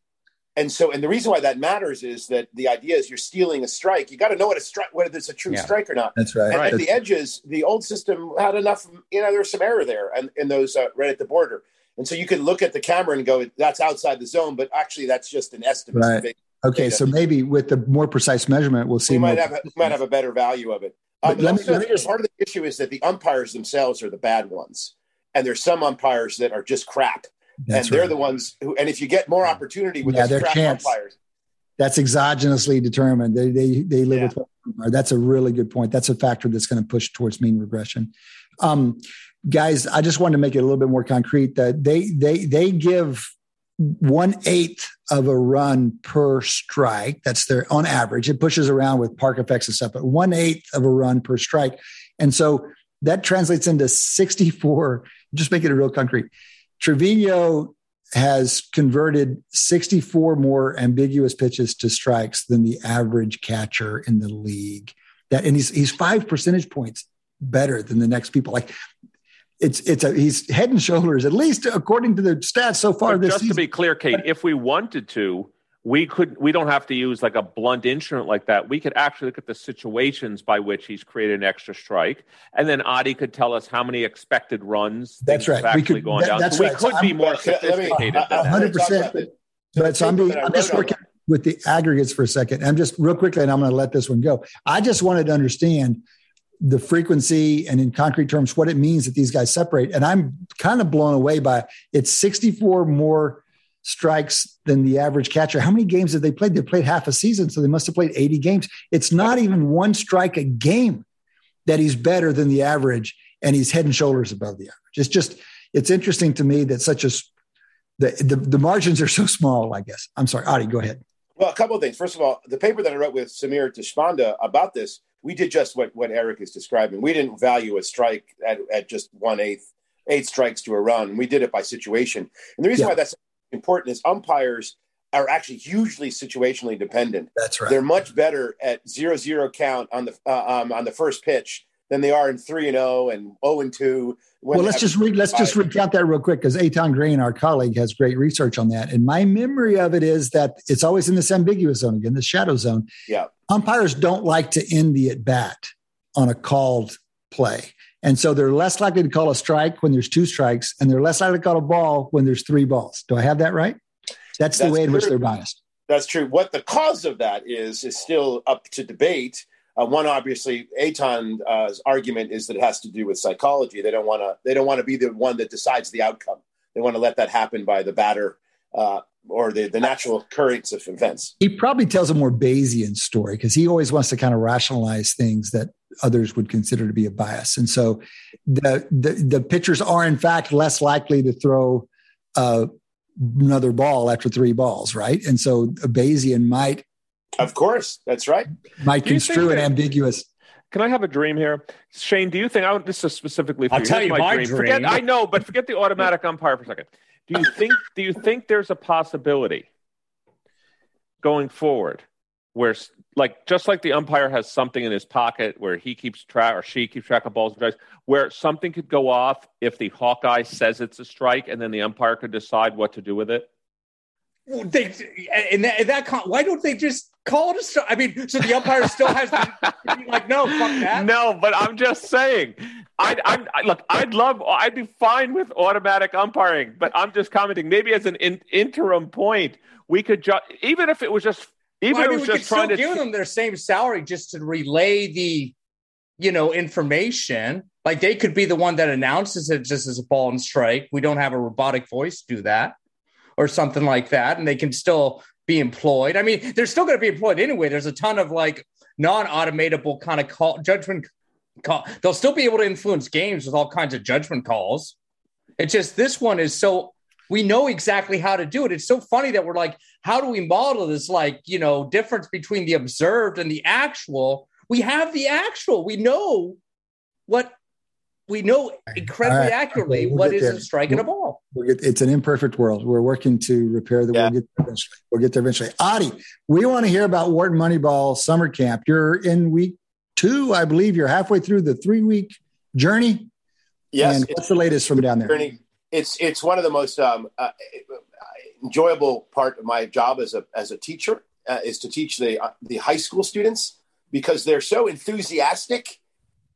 and so, and the reason why that matters is that the idea is you're stealing a strike. You got to know what a strike, whether it's a true yeah. strike or not. That's right. And right. at the edges, the old system had enough. You know, there was some error there, and in those uh, right at the border. And so you could look at the camera and go, "That's outside the zone," but actually, that's just an estimate. Right. Okay, so maybe with the more precise measurement, we'll see. We might have a, might have a better value of it. Um, let me, let me just... part of the issue is that the umpires themselves are the bad ones, and there's some umpires that are just crap. That's and they're the ones who. And if you get more opportunity with yeah, crap chance. umpires, that's exogenously determined. They they they live yeah. with. That's a really good point. That's a factor that's going to push towards mean regression. Um, guys, I just wanted to make it a little bit more concrete that they they they give one eighth of a run per strike. That's their on average. It pushes around with park effects and stuff, but one eighth of a run per strike. And so that translates into 64. Just make it a real concrete. Trevino has converted 64 more ambiguous pitches to strikes than the average catcher in the league. That and he's he's five percentage points better than the next people. Like it's it's a he's head and shoulders at least according to the stats so far. But this just season. to be clear, Cade, if we wanted to, we could we don't have to use like a blunt instrument like that. We could actually look at the situations by which he's created an extra strike, and then Adi could tell us how many expected runs. That's right. we could going that, down. That's so right. we could so be more sophisticated. Hundred percent. But so I'm, being, I'm just working with the aggregates for a second. I'm just real quickly, and I'm going to let this one go. I just wanted to understand the frequency and in concrete terms what it means that these guys separate. And I'm kind of blown away by it. it's 64 more strikes than the average catcher. How many games have they played? They played half a season, so they must have played 80 games. It's not even one strike a game that he's better than the average, and he's head and shoulders above the average. It's just it's interesting to me that such a the, the, the margins are so small. I guess I'm sorry, Adi, go ahead. Well, a couple of things. First of all, the paper that I wrote with Sameer Deshpande about this, we did just what, what Eric is describing. We didn't value a strike at, at just one eighth, eight strikes to a run. We did it by situation. And the reason yeah. why that's important is umpires are actually hugely situationally dependent. That's right. They're much better at zero zero count on the uh, um, on the first pitch than they are in three and zero and zero and two. Well, let's just re- let's just recount that real quick because Etan Green, our colleague, has great research on that. And my memory of it is that it's always in this ambiguous zone again, the shadow zone. Yeah, umpires don't like to end the at bat on a called play. And so they're less likely to call a strike when there's two strikes, and they're less likely to call a ball when there's three balls. Do I have that right? That's, That's the way in which they're biased. That's true. What the cause of that is is still up to debate. Uh, one obviously, Etan's uh, argument is that it has to do with psychology. They don't want to. They don't want to be the one that decides the outcome. They want to let that happen by the batter uh, or the, the natural occurrence of events. He probably tells a more Bayesian story because he always wants to kind of rationalize things that others would consider to be a bias. And so the the, the pitchers are in fact less likely to throw uh, another ball after three balls, right? And so a Bayesian might, of course, that's right, might construe an ambiguous. Can I have a dream here, Shane? Do you think I, this is specifically for I'll you? tell you my, my dream. dream. Forget, I know, but forget the automatic umpire for a second. Do you think? do you think there's a possibility going forward where, like, just like the umpire has something in his pocket where he keeps track or she keeps track of balls and strikes, where something could go off if the Hawkeye says it's a strike, and then the umpire could decide what to do with it? Well, they in that, in that why don't they just call it a strike? I mean, so the umpire still has to (laughs) be like, no, fuck that. No, but I'm just saying I'd, I'd, i look. I'd love. I'd be fine with automatic umpiring, but I'm just commenting. Maybe as an in, interim point, we could just, even if it was just, even well, if I mean, it was just trying to give them their same salary just to relay the, you know, information. Like they could be the one that announces it just as a ball and strike. We don't have a robotic voice do that, or something like that, and they can still be employed. I mean, they're still going to be employed anyway. There's a ton of like non-automatable kind of call judgment call. They'll still be able to influence games with all kinds of judgment calls. It's just this one is so we know exactly how to do it. It's so funny that we're like, how do we model this like, you know, difference between the observed and the actual? We have the actual. We know what we know incredibly right. accurately okay, we'll what is there. a strike we'll, and a ball. We'll get, it's an imperfect world. We're working to repair the. Yeah. We'll get there eventually. We'll get there eventually. Adi, we want to hear about Wharton Moneyball summer camp. You're in week two, I believe. You're halfway through the three week journey. Yes. And what's the latest from down there? Journey. It's it's one of the most um, uh, enjoyable part of my job as a as a teacher uh, is to teach the uh, the high school students because they're so enthusiastic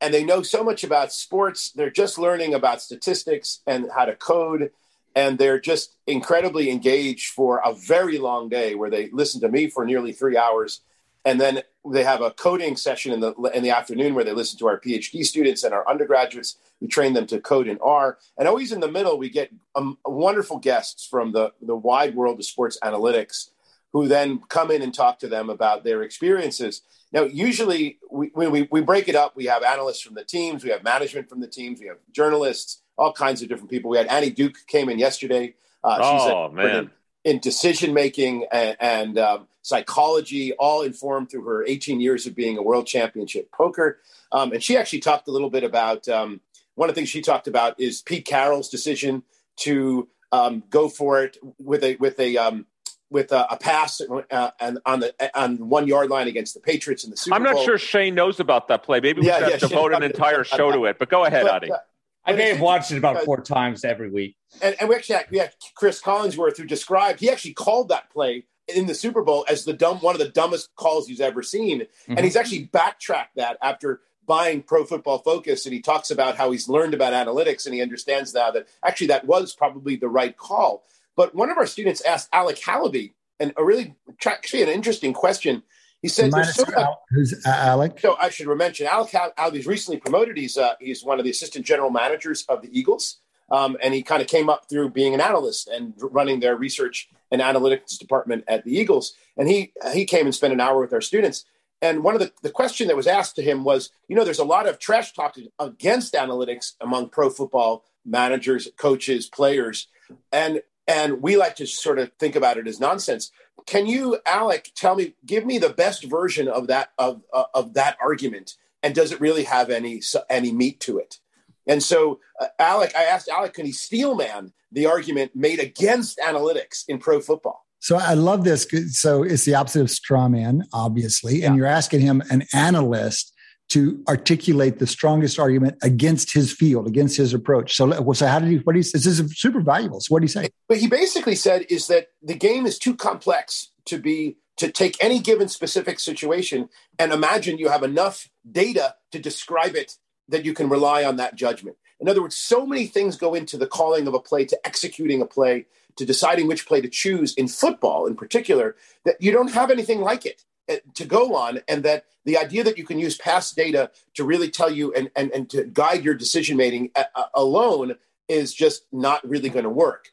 and they know so much about sports. They're just learning about statistics and how to code. And they're just incredibly engaged for a very long day where they listen to me for nearly three hours. And then they have a coding session in the, in the afternoon where they listen to our PhD students and our undergraduates. We train them to code in R. And always in the middle, we get um, wonderful guests from the, the wide world of sports analytics who then come in and talk to them about their experiences. Now, usually we, when we, we break it up, we have analysts from the teams, we have management from the teams, we have journalists, all kinds of different people. We had Annie Duke came in yesterday. Uh, oh, she's man. In, in decision making and, and um, psychology, all informed through her 18 years of being a world championship poker. Um, and she actually talked a little bit about um, one of the things she talked about is Pete Carroll's decision to um, go for it with a with a um, with a, a pass uh, and on the on one yard line against the Patriots in the Super Bowl. I'm not Bowl. sure Shane knows about that play. Maybe we yeah, should yeah, devote an entire show to it. But go ahead, Adi. Uh, I may have watched it about four times every week. And, and we actually had, we had Chris Collinsworth who described he actually called that play in the Super Bowl as the dumb one of the dumbest calls he's ever seen, mm-hmm. and he's actually backtracked that after buying Pro Football Focus, and he talks about how he's learned about analytics and he understands now that actually that was probably the right call. But one of our students asked Alec Halaby, and a really actually an interesting question. He said, so Al, "Who's Alec?" So I should mention Alec Halaby's recently promoted. He's uh, he's one of the assistant general managers of the Eagles, um, and he kind of came up through being an analyst and running their research and analytics department at the Eagles. And he he came and spent an hour with our students. And one of the, the question that was asked to him was, you know, there's a lot of trash talk against analytics among pro football managers, coaches, players. And and we like to sort of think about it as nonsense. Can you, Alec, tell me, give me the best version of that of uh, of that argument, and does it really have any any meat to it? And so, uh, Alec, I asked Alec, can he steel man the argument made against analytics in pro football? So I love this. So it's the opposite of straw man, obviously, yeah. and you're asking him, an analyst, to articulate the strongest argument against his field, against his approach. So, so how did he? What he says is super valuable. So, what did he say? What he basically said is that the game is too complex to be to take any given specific situation and imagine you have enough data to describe it that you can rely on that judgment. In other words, so many things go into the calling of a play, to executing a play, to deciding which play to choose in football, in particular, that you don't have anything like it. Uh, to go on and that the idea that you can use past data to really tell you and, and, and to guide your decision making uh, uh, alone is just not really going to work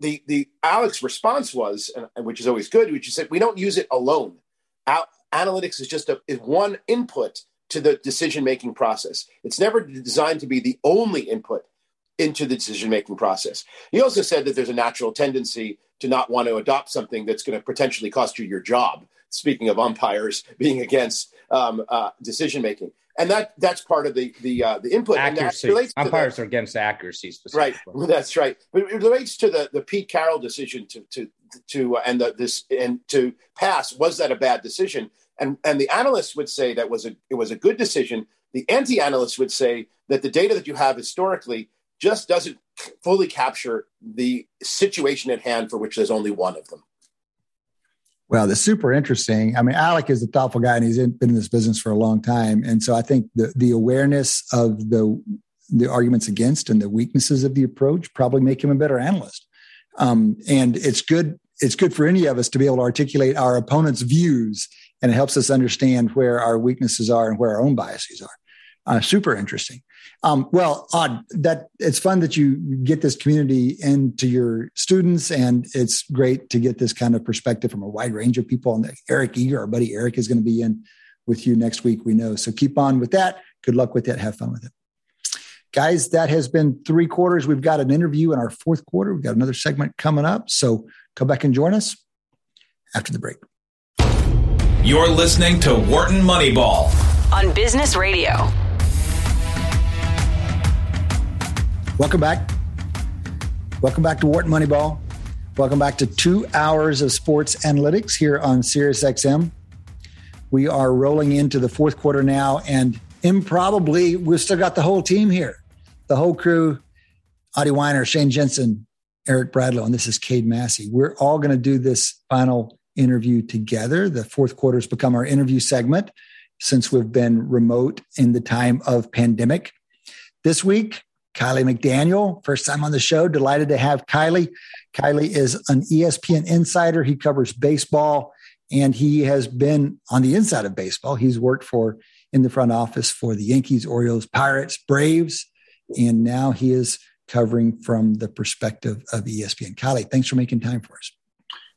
the the alex response was which is always good which is that we don't use it alone Al- analytics is just a is one input to the decision making process it's never designed to be the only input into the decision making process he also said that there's a natural tendency to not want to adopt something that's going to potentially cost you your job speaking of umpires (laughs) being against um, uh, decision making, and that that's part of the the uh, the input. Accuracy. umpires are against accuracy, right? That's right. But it relates to the the Pete Carroll decision to to to uh, and the, this and to pass. Was that a bad decision? And and the analysts would say that was a it was a good decision. The anti-analysts would say that the data that you have historically just doesn't fully capture the situation at hand for which there's only one of them. Well, that's super interesting. I mean, Alec is a thoughtful guy, and he's been in this business for a long time, and so I think the the awareness of the the arguments against and the weaknesses of the approach probably make him a better analyst. Um, and it's good. It's good for any of us to be able to articulate our opponent's views, and it helps us understand where our weaknesses are and where our own biases are. Uh, super interesting. Um, well, Adi, that it's fun that you get this community into your students, and it's great to get this kind of perspective from a wide range of people. And Eric Eager, our buddy Eric, is going to be in with you next week. We know. So keep on with that. Good luck with that. Have fun with it. Guys, that has been three quarters. We've got an interview in our fourth quarter. We've got another segment coming up. So come back and join us after the break. You're listening to Wharton Moneyball on Business Radio. Welcome back. Welcome back to Wharton Moneyball. Welcome back to two hours of sports analytics here on SiriusXM. We are rolling into the fourth quarter now, and improbably, we've still got the whole team here. The whole crew, Adi Wyner, Shane Jensen, Eric Bradlow, and this is Cade Massey. We're all going to do this final interview together. The fourth quarter has become our interview segment since we've been remote in the time of pandemic. This week, Kiley McDaniel, first time on the show. Delighted to have Kiley. Kiley is an ESPN insider. He covers baseball and he has been on the inside of baseball. He's worked for in the front office for the Yankees, Orioles, Pirates, Braves, and now he is covering from the perspective of ESPN. Kiley, thanks for making time for us.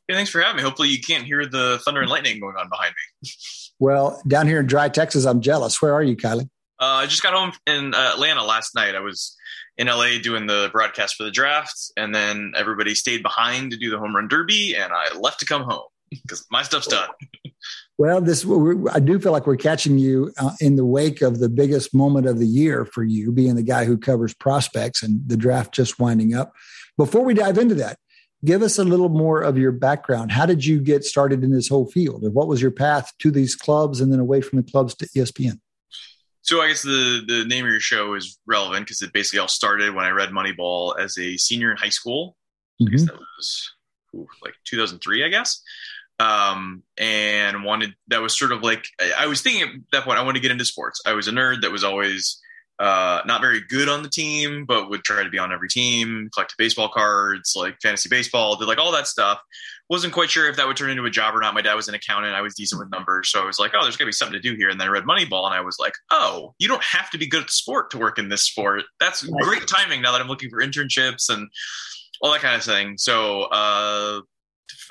Yeah, thanks for having me. Hopefully, you can't hear the thunder and lightning going on behind me. well, down here in dry Texas, I'm jealous. Where are you, Kiley? Uh, I just got home in uh, Atlanta last night. I was in LA doing the broadcast for the draft, and then everybody stayed behind to do the home run derby, and I left to come home because my stuff's done. (laughs) well, this I do feel like we're catching you uh, in the wake of the biggest moment of the year for you, being the guy who covers prospects and the draft just winding up. Before we dive into that, give us a little more of your background. How did you get started in this whole field, and what was your path to these clubs and then away from the clubs to ESPN? So I guess the the name of your show is relevant because it basically all started when I read Moneyball as a senior in high school. Mm-hmm. I guess that was ooh, like 2003, I guess. Um, and wanted that was sort of like I was thinking at that point I wanted to get into sports. I was a nerd that was always uh, not very good on the team, but would try to be on every team, collect baseball cards, like fantasy baseball, did like all that stuff wasn't quite sure if that would turn into a job or not. My dad was an accountant. I was decent with numbers. So I was like, oh, there's going to be something to do here. And then I read Moneyball and I was like, oh, you don't have to be good at the sport to work in this sport. That's great timing now that I'm looking for internships and all that kind of thing. So, uh,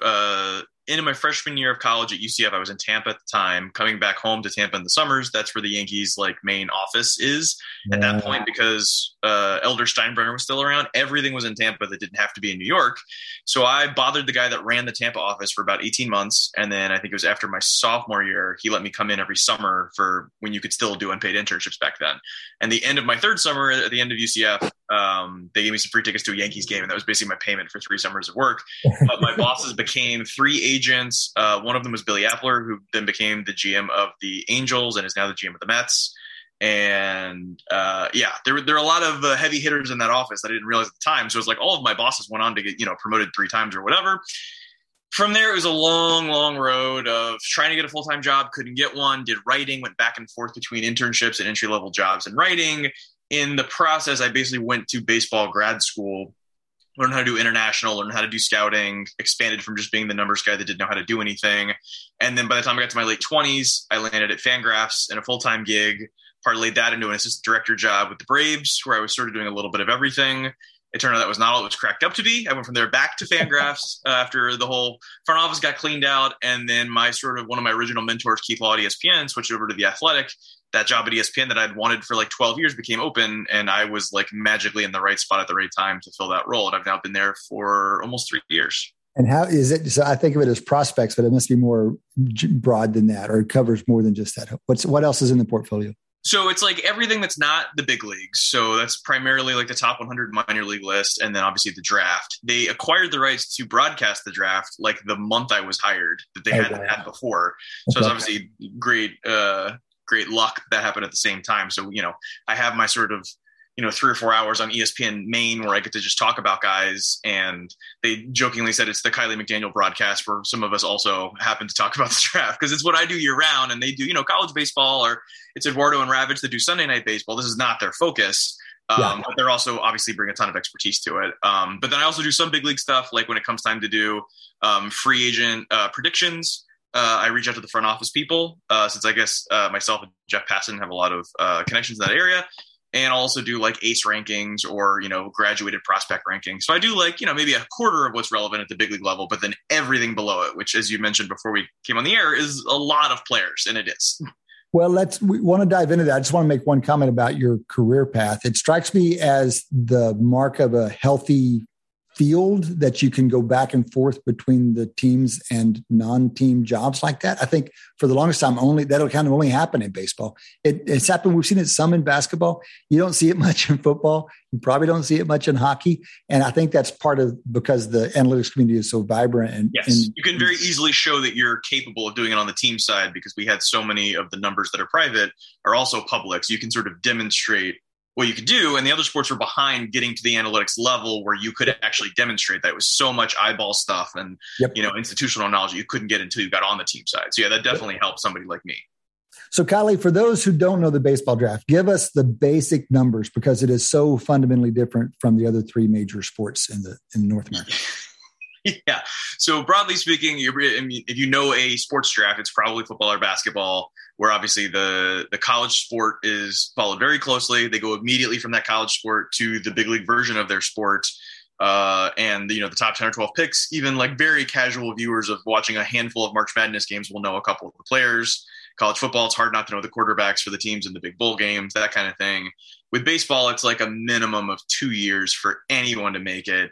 uh, into my freshman year of college at UCF, I was in Tampa at the time, coming back home to Tampa in the summers. That's where the Yankees like main office is at that point because uh, Elder Steinbrenner was still around. Everything was in Tampa that didn't have to be in New York. So I bothered the guy that ran the Tampa office for about 18 months. And then I think it was after my sophomore year, he let me come in every summer for when you could still do unpaid internships back then. And the end of my third summer at the end of UCF, um, they gave me some free tickets to a Yankees game. And that was basically my payment for three summers of work. (laughs) But my bosses became three agents. Uh, one of them was Billy Eppler, who then became the GM of the Angels and is now the GM of the Mets and uh, yeah, there, there are a lot of uh, heavy hitters in that office that I didn't realize at the time. So it was like all of my bosses went on to get you know promoted three times or whatever. From there, it was a long, long road of trying to get a full time job, couldn't get one. Did writing, went back and forth between internships and entry level jobs and writing. In the process, I basically went to baseball grad school learned how to do international, learned how to do scouting, expanded from just being the numbers guy that didn't know how to do anything. And then by the time I got to my late 20s, I landed at Fangraphs in a full time gig, parlayed that into an assistant director job with the Braves, where I was sort of doing a little bit of everything. It turned out that was not all it was cracked up to be. I went from there back to Fangraphs (laughs) uh, after the whole front office got cleaned out, and then my sort of one of my original mentors, Keith Law at ESPN, switched over to the Athletic. That job at ESPN that I'd wanted for like 12 years became open, and I was like magically in the right spot at the right time to fill that role. And I've now been there for almost three years. And how is it? So I think of it as prospects, but it must be more broad than that, or it covers more than just that. What's what else is in the portfolio? So it's like everything that's not the big leagues. So that's primarily like the top 100 minor league list, and then obviously the draft. They acquired the rights to broadcast the draft like the month I was hired that they hadn't had before. So it's obviously great, uh, great luck that happened at the same time. So you know, I have my sort of you know three or four hours on espn main where i get to just talk about guys. And they jokingly said it's the Kiley mcdaniel broadcast where some of us also happen to talk (laughs) about the draft because it's what i do year round. And they do you know college baseball or it's eduardo and Ravech that do sunday night baseball. This is not their focus. Um, yeah. but they're also obviously bring a ton of expertise to it. Um, but then i also do some big league stuff like when it comes time to do um, free agent uh, predictions uh, I reach out to the front office people uh, since I guess uh, myself and Jeff Passan have a lot of uh, connections in that area and I'll also do like ace rankings or you know graduated prospect rankings. So I do like you know maybe a quarter of what's relevant at the big league level, but then everything below it, which as you mentioned before we came on the air, is a lot of players, and it is. (laughs) Well, let's we want to dive into that. I just want to make one comment about your career path. It strikes me as the mark of a healthy field that you can go back and forth between the teams and non-team jobs like that. I think for the longest time, only that'll kind of only happen in baseball. It, it's happened. We've seen it some in basketball. You don't see it (laughs) much in football. You probably don't see it much in hockey. And I think that's part of because the analytics community is so vibrant. And yes, and, you can very easily show that you're capable of doing it on the team side because we had so many of the numbers that are private are also public. So you can sort of demonstrate what you could do and the other sports were behind getting to the analytics level where you could actually demonstrate that it was so much eyeball stuff and yep. you know institutional knowledge you couldn't get until you got on the team side so yeah that definitely helped somebody like me so Kiley, for those who don't know the baseball draft, give us the basic numbers because it is so fundamentally different from the other three major sports in the in North America. (laughs) (laughs) yeah. So broadly speaking, I mean, if you know a sports draft, it's probably football or basketball where obviously the the college sport is followed very closely. They go immediately from that college sport to the big league version of their sport. Uh, and you know the top 10 or 12 picks even like very casual viewers of watching a handful of march madness games will know a couple of the players college football it's hard not to know the quarterbacks for the teams in the big bowl games that kind of thing. With baseball it's like a minimum of two years for anyone to make it.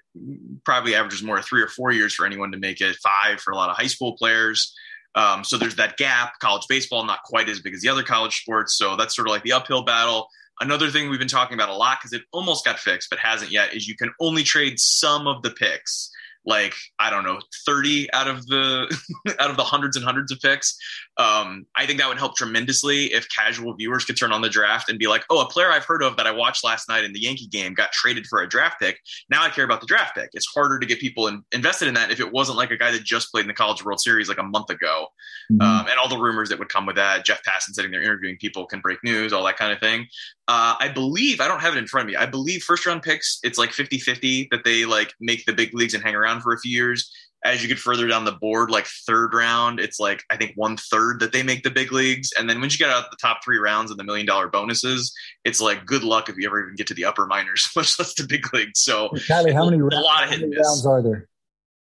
Probably averages more three or four years for anyone to make it. Five for a lot of high school players. Um, so there's that gap. College baseball not quite as big as the other college sports, so that's sort of like the uphill battle. Another thing we've been talking about a lot because it almost got fixed but hasn't yet is you can only trade some of the picks like I don't know, 30 out of the (laughs) out of the hundreds and hundreds of picks. Um, I think that would help tremendously if casual viewers could turn on the draft and be like, "Oh, a player I've heard of that I watched last night in the Yankee game got traded for a draft pick. Now I care about the draft pick." It's harder to get people in, invested in that if it wasn't like a guy that just played in the College World Series like a month ago, mm-hmm. um, and all the rumors that would come with that. Jeff Passan sitting there interviewing people can break news, all that kind of thing. Uh, I believe I don't have it in front of me. I believe first round picks it's like 50-50 that they like make the big leagues and hang around for a few years. As you get further down the board, like third round, it's like I think one third that they make the big leagues, and then once you get out the top three rounds and the million dollar bonuses, it's like good luck if you ever even get to the upper minors, (laughs) much less the big leagues. So, Kiley, how many, a lot of hit rounds are there?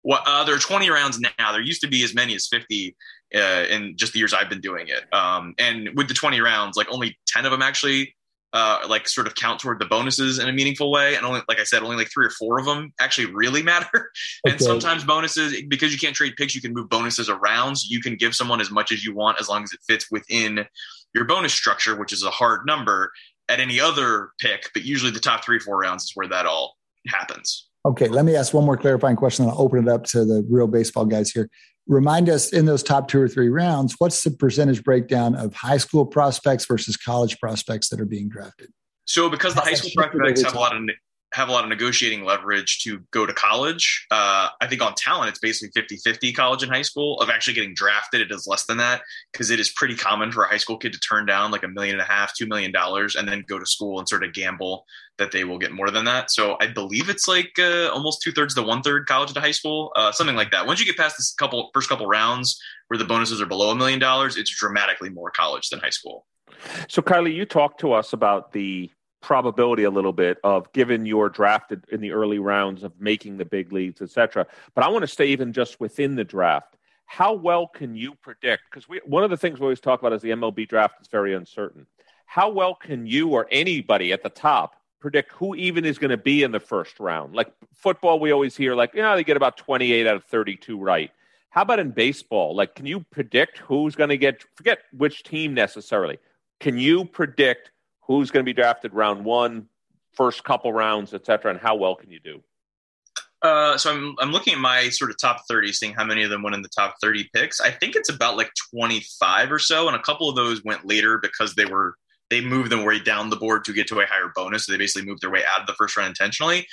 Well, uh, there are 20 rounds now. There used to be as many as 50 uh, in just the years I've been doing it. Um, and with the 20 rounds, like only 10 of them actually uh, like sort of count toward the bonuses in a meaningful way. And only, like I said, only like three or four of them actually really (laughs) matter. and okay. sometimes bonuses, because you can't trade picks, you can move bonuses around. So you can give someone as much as you want as long as it fits within your bonus structure, which is a hard number at any other pick. But usually the top three, four rounds is where that all happens. Okay, let me ask one more clarifying question. And I'll open it up to the real baseball guys here remind us in those top two or three rounds, what's the percentage breakdown of high school prospects versus college prospects that are being drafted? So, because the high school prospects have a lot of have a lot of negotiating leverage to go to college. Uh, I think on talent, it's basically 50 50 college and high school. Of actually getting drafted, it is less than that because it is pretty common for a high school kid to turn down like a million and a half, two million dollars, and then go to school and sort of gamble that they will get more than that. So I believe it's like uh, almost two thirds to one third college to high school, uh, something like that. Once you get past this couple first couple rounds where the bonuses are below a million dollars, it's dramatically more college than high school. So Kiley, you talked to us about the probability a little bit of given you're drafted in the early rounds of making the big leagues, etc. But I want to stay even just within the draft. How well can you predict? Because one of the things we always talk about is the MLB draft is very uncertain. How well can you or anybody at the top predict who even is going to be in the first round? Like football, we always hear like, you know, they get about 28 out of 32 right. How about in baseball? Like, can you predict who's going to get? Forget which team necessarily. Can you predict who's going to be drafted round one, first couple rounds, et cetera, and how well can you do? Uh, so I'm I'm looking at my sort of top 30, seeing how many of them went in the top 30 picks. I think it's about like 25 or so, and a couple of those went later because they were they moved them way down the board to get to a higher bonus. So they basically moved their way out of the first round intentionally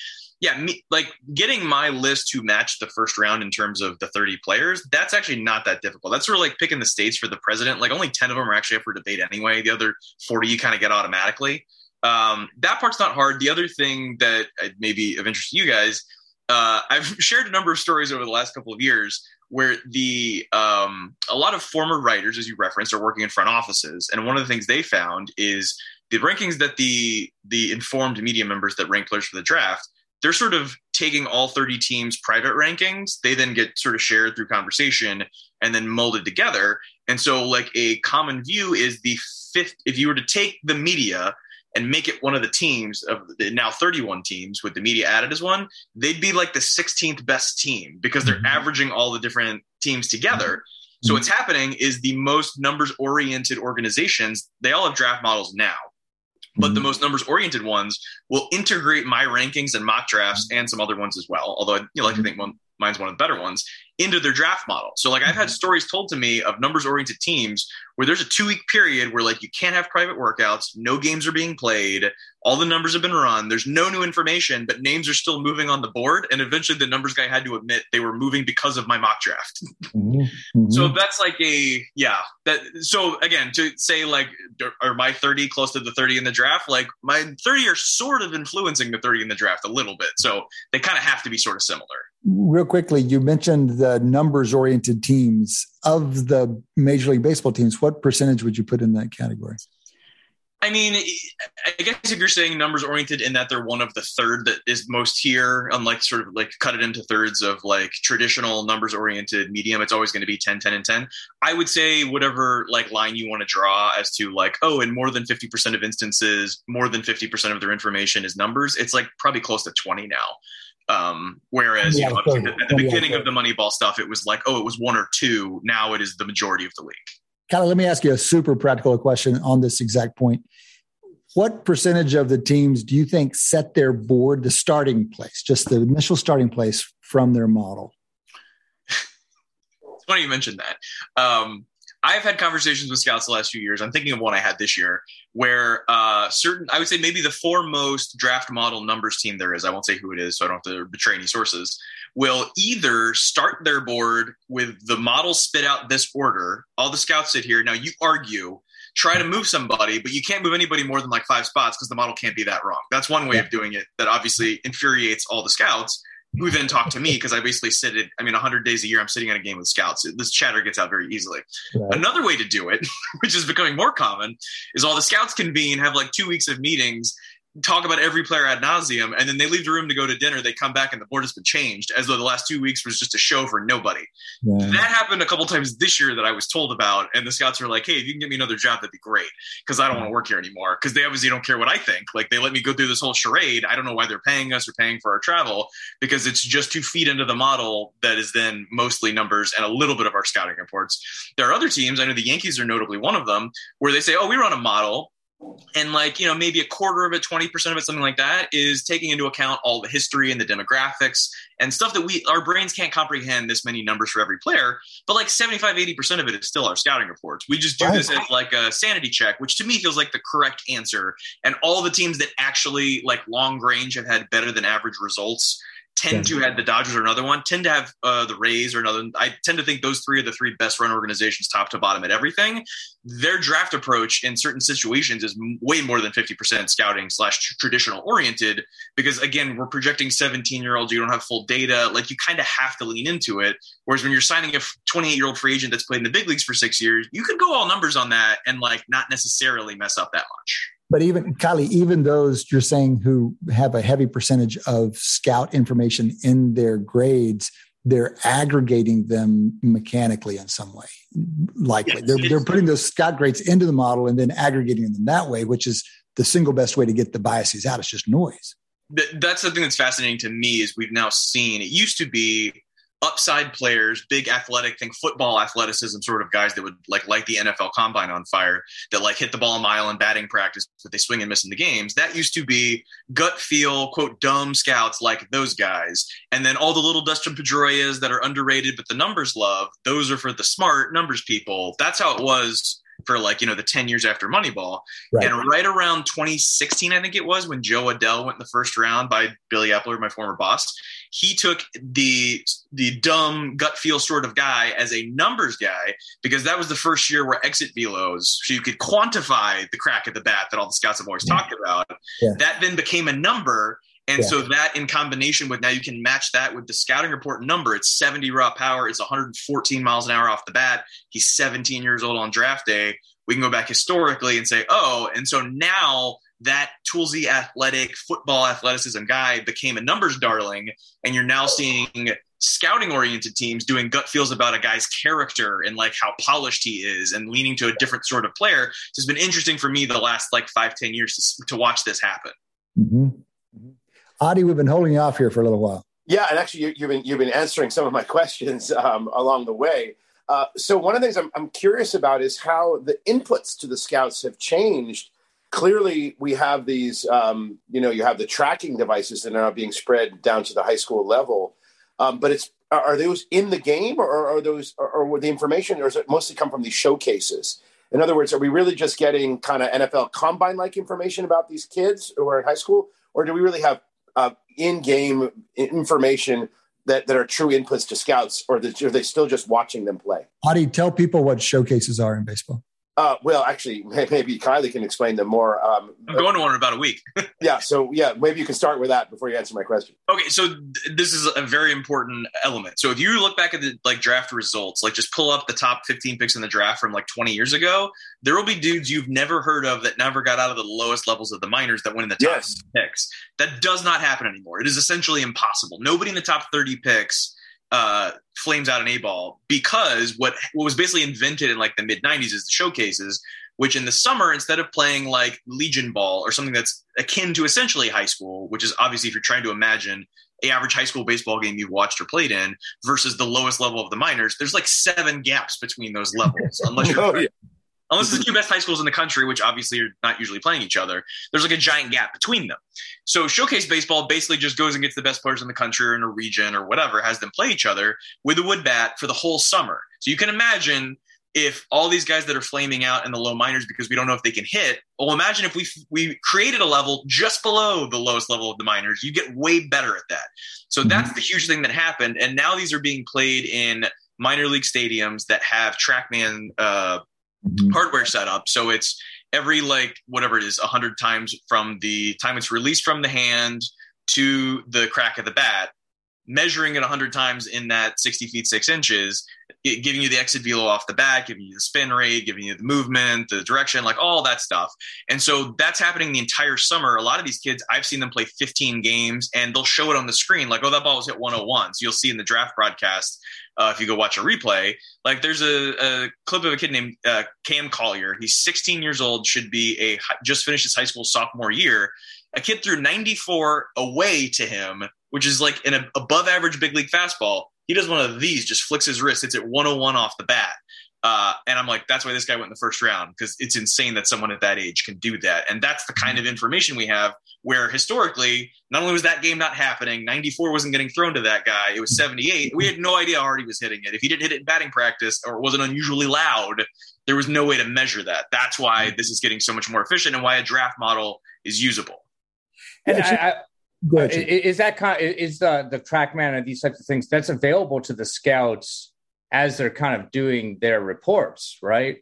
yeah, me, like getting my list to match the first round in terms of the 30 players, that's actually not that difficult. That's sort of like picking the states for the president. Like only 10 of them are actually up for debate anyway. The other 40 you kind of get automatically. Um, that part's not hard. The other thing that may be of interest to you guys, uh, I've (laughs) shared a number of stories over the last couple of years where the um, a lot of former writers, as you referenced, are working in front offices, and one of the things they found is the rankings that the the informed media members that rank players for the draft they're sort of taking all 30 teams' private rankings. They then get sort of shared through conversation and then molded together. And so, like, a common view is the fifth, if you were to take the media and make it one of the teams of the now 31 teams with the media added as one, they'd be like the 16th best team because they're mm-hmm. averaging all the different teams together. So mm-hmm. what's happening is the most numbers oriented organizations, they all have draft models now. But the mm-hmm. most numbers oriented ones will integrate my rankings and mock drafts and some other ones as well. Although I you know, like to think one, mine's one of the better ones into their draft model. So like I've had mm-hmm. stories told to me of numbers oriented teams where there's a two week period where like you can't have private workouts, no games are being played, all the numbers have been run, there's no new information, but names are still moving on the board. And eventually the numbers guy had to admit they were moving because of my mock draft. (laughs) Mm-hmm. So that's like a yeah. That so again to say like are my 30 close to the 30 in the draft? Like my 30 are sort of influencing the 30 in the draft a little bit. So they kind of have to be sort of similar. Real quickly, you mentioned the numbers oriented teams of the Major League Baseball teams. What percentage would you put in that category? I mean, I guess if you're saying numbers oriented in that they're one of the third that is most here, unlike sort of like cut it into thirds of like traditional numbers oriented medium, it's always going to be 10, 10, and 10. I would say whatever like line you want to draw as to like, oh, in more than 50% of instances, more than 50% of their information is numbers, it's like probably close to 20 now. Um, whereas yeah, you know, at the, at the beginning yeah, of the Moneyball stuff, it was like, oh, it was one or two. Now it is the majority of the league. Callie, let me ask you a super practical question on this exact point. What percentage of the teams do you think set their board, the starting place, just the initial starting place from their model? (laughs) it's funny you mentioned that. Um, I've had conversations with scouts the last few years. I'm thinking of one I had this year where uh, certain, I would say maybe the foremost draft model numbers team there is, I won't say who it is, so I don't have to betray any sources, will either start their board with the model spit out this order. All the scouts sit here. Now you argue, try to move somebody, but you can't move anybody more than like five spots because the model can't be that wrong. That's one way of doing it that obviously infuriates all the scouts who then talk to me because I basically sit at, I mean, 100 days a year, I'm sitting on a game with scouts. This chatter gets out very easily. Right. Another way to do it, (laughs) which is becoming more common, is all the scouts convene, have like two weeks of meetings, talk about every player ad nauseum, and then they leave the room to go to dinner. They come back and the board has been changed, as though the last two weeks was just a show for nobody. Yeah. That happened a couple times this year that I was told about, and the scouts were like, "Hey, if you can get me another job, that'd be great," because I don't want to work here anymore. Because they obviously don't care what I think. Like they let me go through this whole charade. I don't know why they're paying us or paying for our travel because it's just to feed into the model that is then mostly numbers and a little bit of our scouting reports. There are other teams. I know the Yankees are notably one of them where they say, "Oh, we run a model." And like you know maybe a quarter of it 20% of it something like that is taking into account all the history and the demographics and stuff that we our brains can't comprehend this many numbers for every player but like 75 80% of it is still our scouting reports. We just do this as like a sanity check which to me feels like the correct answer. And all the teams that actually like long range have had better than average results tend to have the Dodgers or another one, tend to have uh, the Rays or another. I tend to think those three are the three best run organizations, top to bottom at everything. Their draft approach in certain situations is way more than fifty percent scouting slash traditional oriented because again, we're projecting seventeen year olds. You don't have full data. Like you kind of have to lean into it. Whereas when you're signing a twenty eight year old free agent that's played in the big leagues for six years, you could go all numbers on that and like not necessarily mess up that much. But even Kiley, even those you're saying who have a heavy percentage of scout information in their grades, they're aggregating them mechanically in some way. Likely, yes, they're they're putting those scout grades into the model and then aggregating them that way, which is the single best way to get the biases out. It's just noise. That's something that's fascinating to me. Is we've now seen it used to be upside players, big athletic, think football athleticism sort of guys that would like light the NFL combine on fire, that like hit the ball a mile in batting practice, but they swing and miss in the games. That used to be gut feel, quote, dumb scouts like those guys. And then all the little Dustin Pedroias that are underrated, but the numbers love, those are for the smart numbers people. That's how it was for like you know the 10 years after moneyball right. and right around 2016 i think it was when Jo Adell went in the first round by billy Eppler, my former boss he took the the dumb gut feel sort of guy as a numbers guy because that was the first year where exit velos so you could quantify the crack at the bat that all the scouts have always yeah. talked about yeah. that then became a number and yeah. so that in combination with now you can match that with the scouting report number. It's 70 raw power. It's 114 miles an hour off the bat. He's 17 years old on draft day. We can go back historically and say, oh, and so now that toolsy athletic football athleticism guy became a numbers darling and you're now seeing scouting oriented teams doing gut feels about a guy's character and like how polished he is and leaning to a different sort of player so it's been interesting for me the last like five ten years to, to watch this happen mm-hmm. Adi we've been holding you off here for a little while. Yeah and actually you, have been you've been answering some of my (laughs) questions um, along the way. Uh, so one of the things I'm, I'm curious about is how the inputs to the scouts have changed. Clearly we have these um, you know you have the tracking devices that are now being spread down to the high school level. Um, but it's are those in the game or are those or, or the information or does it mostly come from these showcases? In other words are we really just getting kind of nfl combine like information about these kids who are in high school or do we really have uh, in-game information that, that are true inputs to scouts or are they still just watching them play. Adi, tell people what showcases are in baseball uh, well, actually, maybe Kiley can explain them more. Um, I'm going to one in about a week. (laughs) yeah, so yeah, maybe you can start with that before you answer my question. Okay, so th- this is a very important element. So if you look back at the like draft results, like just pull up the top 15 picks in the draft from like 20 years ago, there will be dudes you've never heard of that never got out of the lowest levels of the minors that went in the top yes. picks. That does not happen anymore. It is essentially impossible. Nobody in the top 30 picks uh, flames out an A ball because what what was basically invented in like the mid '90s is the showcases, which in the summer instead of playing like Legion ball or something that's akin to essentially high school, which is obviously if you're trying to imagine a average high school baseball game you've watched or played in versus the lowest level of the minors, there's like seven gaps between those levels unless you're (laughs) oh, yeah unless it's the two best high schools in the country, which obviously are not usually playing each other, there's like a giant gap between them. So showcase baseball basically just goes and gets the best players in the country or in a region or whatever, has them play each other with a wood bat for the whole summer. So you can imagine if all these guys that are flaming out in the low minors because we don't know if they can hit. Well, imagine if we we created a level just below the lowest level of the minors, you get way better at that. So mm-hmm. that's the huge thing that happened, and now these are being played in minor league stadiums that have TrackMan uh, mm-hmm. hardware setup. So it's every like whatever it is, a hundred times from the time it's released from the hand to the crack of the bat, measuring it a hundred times in that 60 feet six inches, it, giving you the exit velo off the bat, giving you the spin rate, giving you the movement, the direction, like all that stuff. And so that's happening the entire summer. A lot of these kids, I've seen them play 15 games and they'll show it on the screen, like, oh, that ball was hit 101. So you'll see in the draft broadcast uh, if you go watch a replay. Like there's a, a clip of a kid named uh, Cam Collier. He's 16 years old, should be a just finished his high school sophomore year. A kid threw 94 away to him, which is like an above average big league fastball. He does one of these, just flicks his wrist. It's at 101 off the bat. Uh, and I'm like, that's why this guy went in the first round because it's insane that someone at that age can do that. And that's the kind of information we have where historically, not only was that game not happening, 94 wasn't getting thrown to that guy, it was 78. We had no idea how hard he was hitting it. If he didn't hit it in batting practice or it wasn't unusually loud, there was no way to measure that. That's why this is getting so much more efficient and why a draft model is usable. And I, I, is that kind of, is the the TrackMan and these types of things that's available to the scouts as they're kind of doing their reports, right?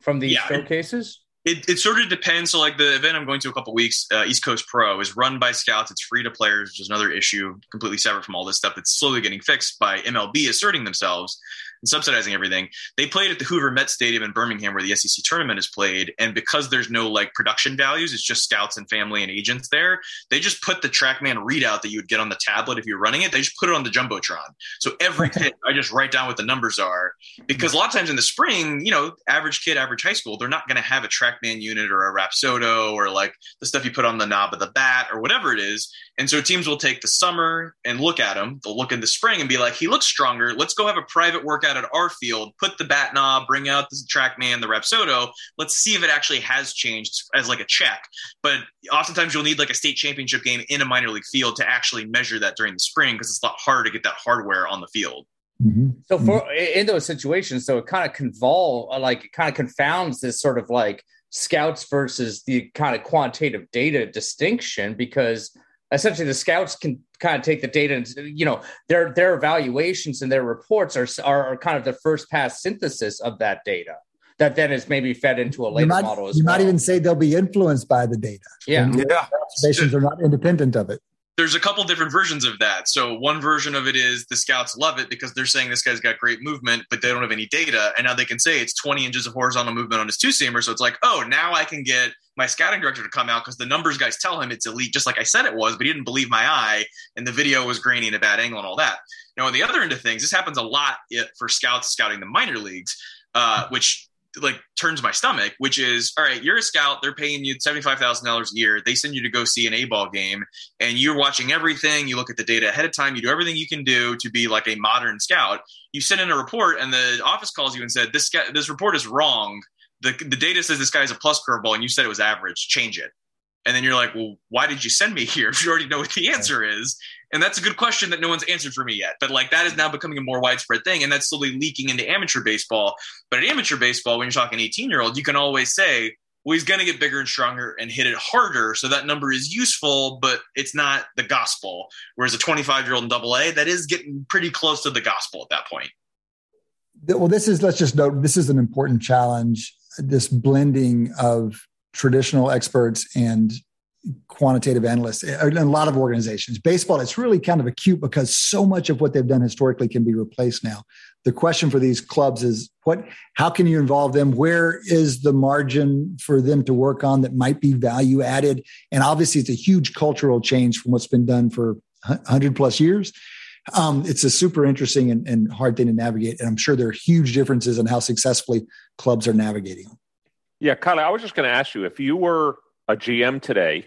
From these yeah, showcases? It, it sort of depends. So, like the event I'm going to a couple weeks, uh, East Coast Pro, is run by scouts. It's free to players, which is another issue completely separate from all this stuff that's slowly getting fixed by MLB asserting themselves and subsidizing everything. They played at the Hoover Met Stadium in Birmingham, where the SEC tournament is played. And because there's no like production values, it's just scouts and family and agents there. They just put the TrackMan readout that you would get on the tablet if you're running it. They just put it on the jumbotron. So every hit, I just write down what the numbers are. Because a lot of times in the spring, you know, average kid, average high school, they're not going to have a TrackMan unit or a Rapsodo or like the stuff you put on the knob of the bat or whatever it is. And so teams will take the summer and look at him. They'll look in the spring and be like, he looks stronger. Let's go have a private workout at our field, put the bat knob, bring out the TrackMan, the Rapsodo. Let's see if it actually has changed as like a check. But oftentimes you'll need like a state championship game in a minor league field to actually measure that during the spring because it's a lot harder to get that hardware on the field. Mm-hmm. So for in those situations, so it kind of convol like it kind of confounds this sort of like scouts versus the kind of quantitative data distinction because essentially the scouts can kind of take the data and you know their their evaluations and their reports are are, are kind of the first pass synthesis of that data that then is maybe fed into a later might, model as you well. might even say they'll be influenced by the data yeah yeah observations are not independent of it there's a couple different versions of that. So one version of it is the scouts love it because they're saying this guy's got great movement, but they don't have any data. And now they can say it's 20 inches of horizontal movement on his two seamer. So it's like, oh, now I can get my scouting director to come out because the numbers guys tell him it's elite, just like I said it was, but he didn't believe my eye, and the video was grainy and a bad angle and all that. Now, on the other end of things, this happens a lot for scouts scouting the minor leagues, uh, which like turns my stomach, which is all right, you're a scout, they're paying you $75,000 a year. They send you to go see an A ball game and you're watching everything. You look at the data ahead of time. You do everything you can do to be like a modern scout. You send in a report and the office calls you and said, this this report is wrong. The, the data says this guy's a plus curveball and you said it was average. Change it. And then you're like, well, why did you send me here if you already know what the answer is? And that's a good question that no one's answered for me yet. But like that is now becoming a more widespread thing, and that's slowly leaking into amateur baseball. But at amateur baseball, when you're talking 18 year old, you can always say, well, he's going to get bigger and stronger and hit it harder. So that number is useful, but it's not the gospel. Whereas a 25 year old in double A, that is getting pretty close to the gospel at that point. Well, this is, let's just note, this is an important challenge. This blending of traditional experts and quantitative analysts eh, in a lot of organizations. Baseball, it's really kind of acute because so much of what they've done historically can be replaced now. The question for these clubs is what how can you involve them? Where is the margin for them to work on that might be value added? And obviously it's a huge cultural change from what's been done for 100 plus years. Um, it's a super interesting and, and hard thing to navigate. And I'm sure there are huge differences in how successfully clubs are navigating. Them. Yeah, Kiley, I was just going to ask you if you were a GM today,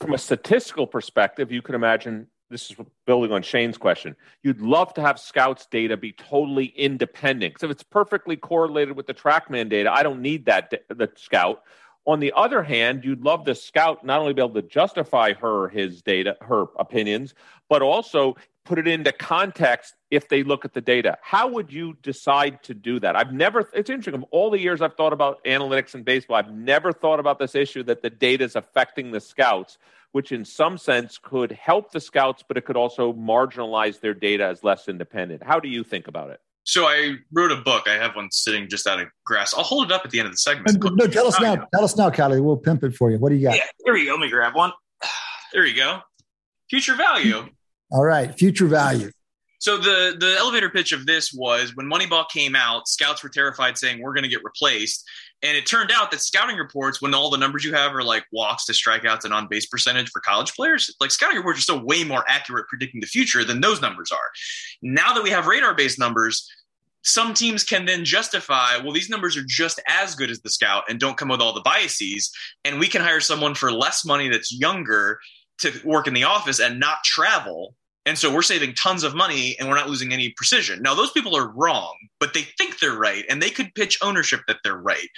from a statistical perspective, you can imagine this is building on Shane's question. You'd love to have scouts data be totally independent. Because if it's perfectly correlated with the TrackMan data, I don't need that the scout. On the other hand, you'd love the scout not only be able to justify her his data, her opinions, but also put it into context if they look at the data. How would you decide to do that? I've never, it's interesting. Of all the years I've thought about analytics in baseball, I've never thought about this issue that the data is affecting the scouts, which in some sense could help the scouts, but it could also marginalize their data as less independent. How do you think about it? So I wrote a book. I have one sitting just out of grass. I'll hold it up at the end of the segment. No, tell us oh, now. Tell us now, Kiley. We'll pimp it for you. What do you got? Yeah, here we go. Let me grab one. (sighs) There you go. Future value. All right, future value. So the the elevator pitch of this was when Moneyball came out, scouts were terrified, saying we're going to get replaced. And it turned out that scouting reports, when all the numbers you have are like walks to strikeouts and on base percentage for college players, like scouting reports are still way more accurate predicting the future than those numbers are. Now that we have radar based numbers, some teams can then justify, well, these numbers are just as good as the scout and don't come with all the biases. And we can hire someone for less money that's younger to work in the office and not travel and so we're saving tons of money and we're not losing any precision. Now, those people are wrong, but they think they're right and they could pitch ownership that they're right.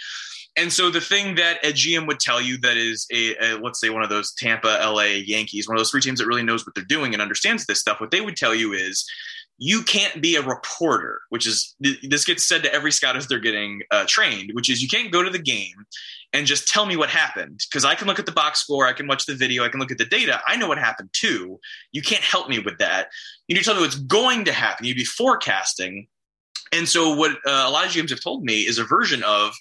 And so the thing that a GM would tell you that is a, a, let's say one of those Tampa, LA Yankees, one of those three teams that really knows what they're doing and understands this stuff, what they would tell you is you can't be a reporter, which is this gets said to every scout as they're getting uh, trained, which is you can't go to the game and just tell me what happened because I can look at the box score, I can watch the video, I can look at the data. I know what happened too. You can't help me with that. You need to tell me what's going to happen. You'd be forecasting. And so, what uh, a lot of GMs have told me is a version of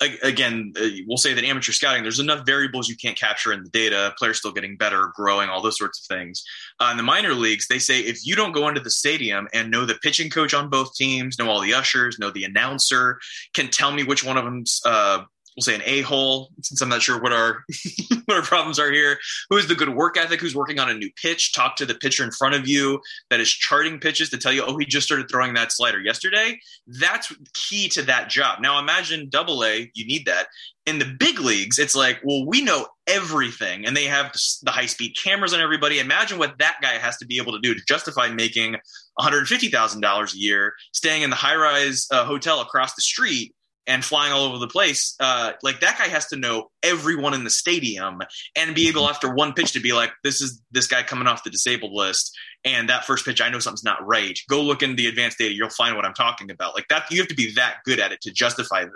again, uh, we'll say that amateur scouting, there's enough variables you can't capture in the data. Players still getting better, growing, all those sorts of things. Uh, in the minor leagues, they say if you don't go into the stadium and know the pitching coach on both teams, know all the ushers, know the announcer, can tell me which one of them's uh, we'll say an a-hole since i'm not sure what our (laughs) what our problems are here. Who has the good work ethic? Who's working on a new pitch? Talk to the pitcher in front of you that is charting pitches to tell you oh he just started throwing that slider yesterday. That's key to that job. Now imagine double a you need that. In the big leagues it's like well we know everything and they have the high speed cameras on everybody. Imagine what that guy has to be able to do to justify making $150000 a year staying in the high rise uh, hotel across the street and flying all over the place. Uh, like that guy has to know everyone in the stadium and be able after one pitch to be like, this is this guy coming off the disabled list. And that first pitch, I know something's not right. Go look in the advanced data. You'll find what I'm talking about. Like that, you have to be that good at it to justify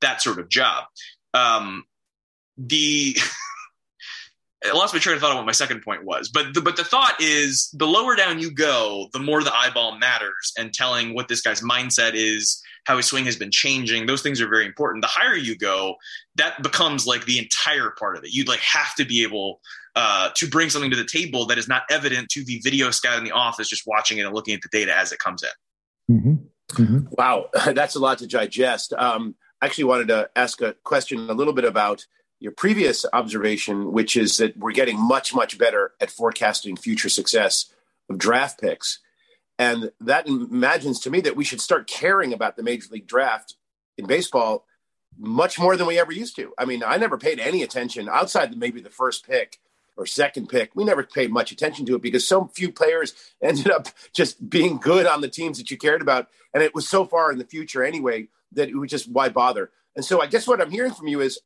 that sort of job. Um, the (laughs) I lost my train of thought on what my second point was, but the, but the thought is the lower down you go, the more the eyeball matters, and telling what this guy's mindset is, how his swing has been changing. Those things are very important. The higher you go, that becomes like the entire part of it. You'd like have to be able uh, to bring something to the table that is not evident to the video scout in the office, just watching it and looking at the data as it comes in. Mm-hmm. Mm-hmm. Wow, (laughs) that's a lot to digest. Um, I actually wanted to ask a question a little bit about your previous observation, which is that we're getting much, much better at forecasting future success of draft picks. And that imagines to me that we should start caring about the major league draft in baseball much more than we ever used to. I mean, I never paid any attention outside maybe the first pick or second pick. We never paid much attention to it because so few players (laughs) ended up just being good on the teams that you cared about. And it was so far in the future anyway that it was just why bother. And so I guess what I'm hearing from you is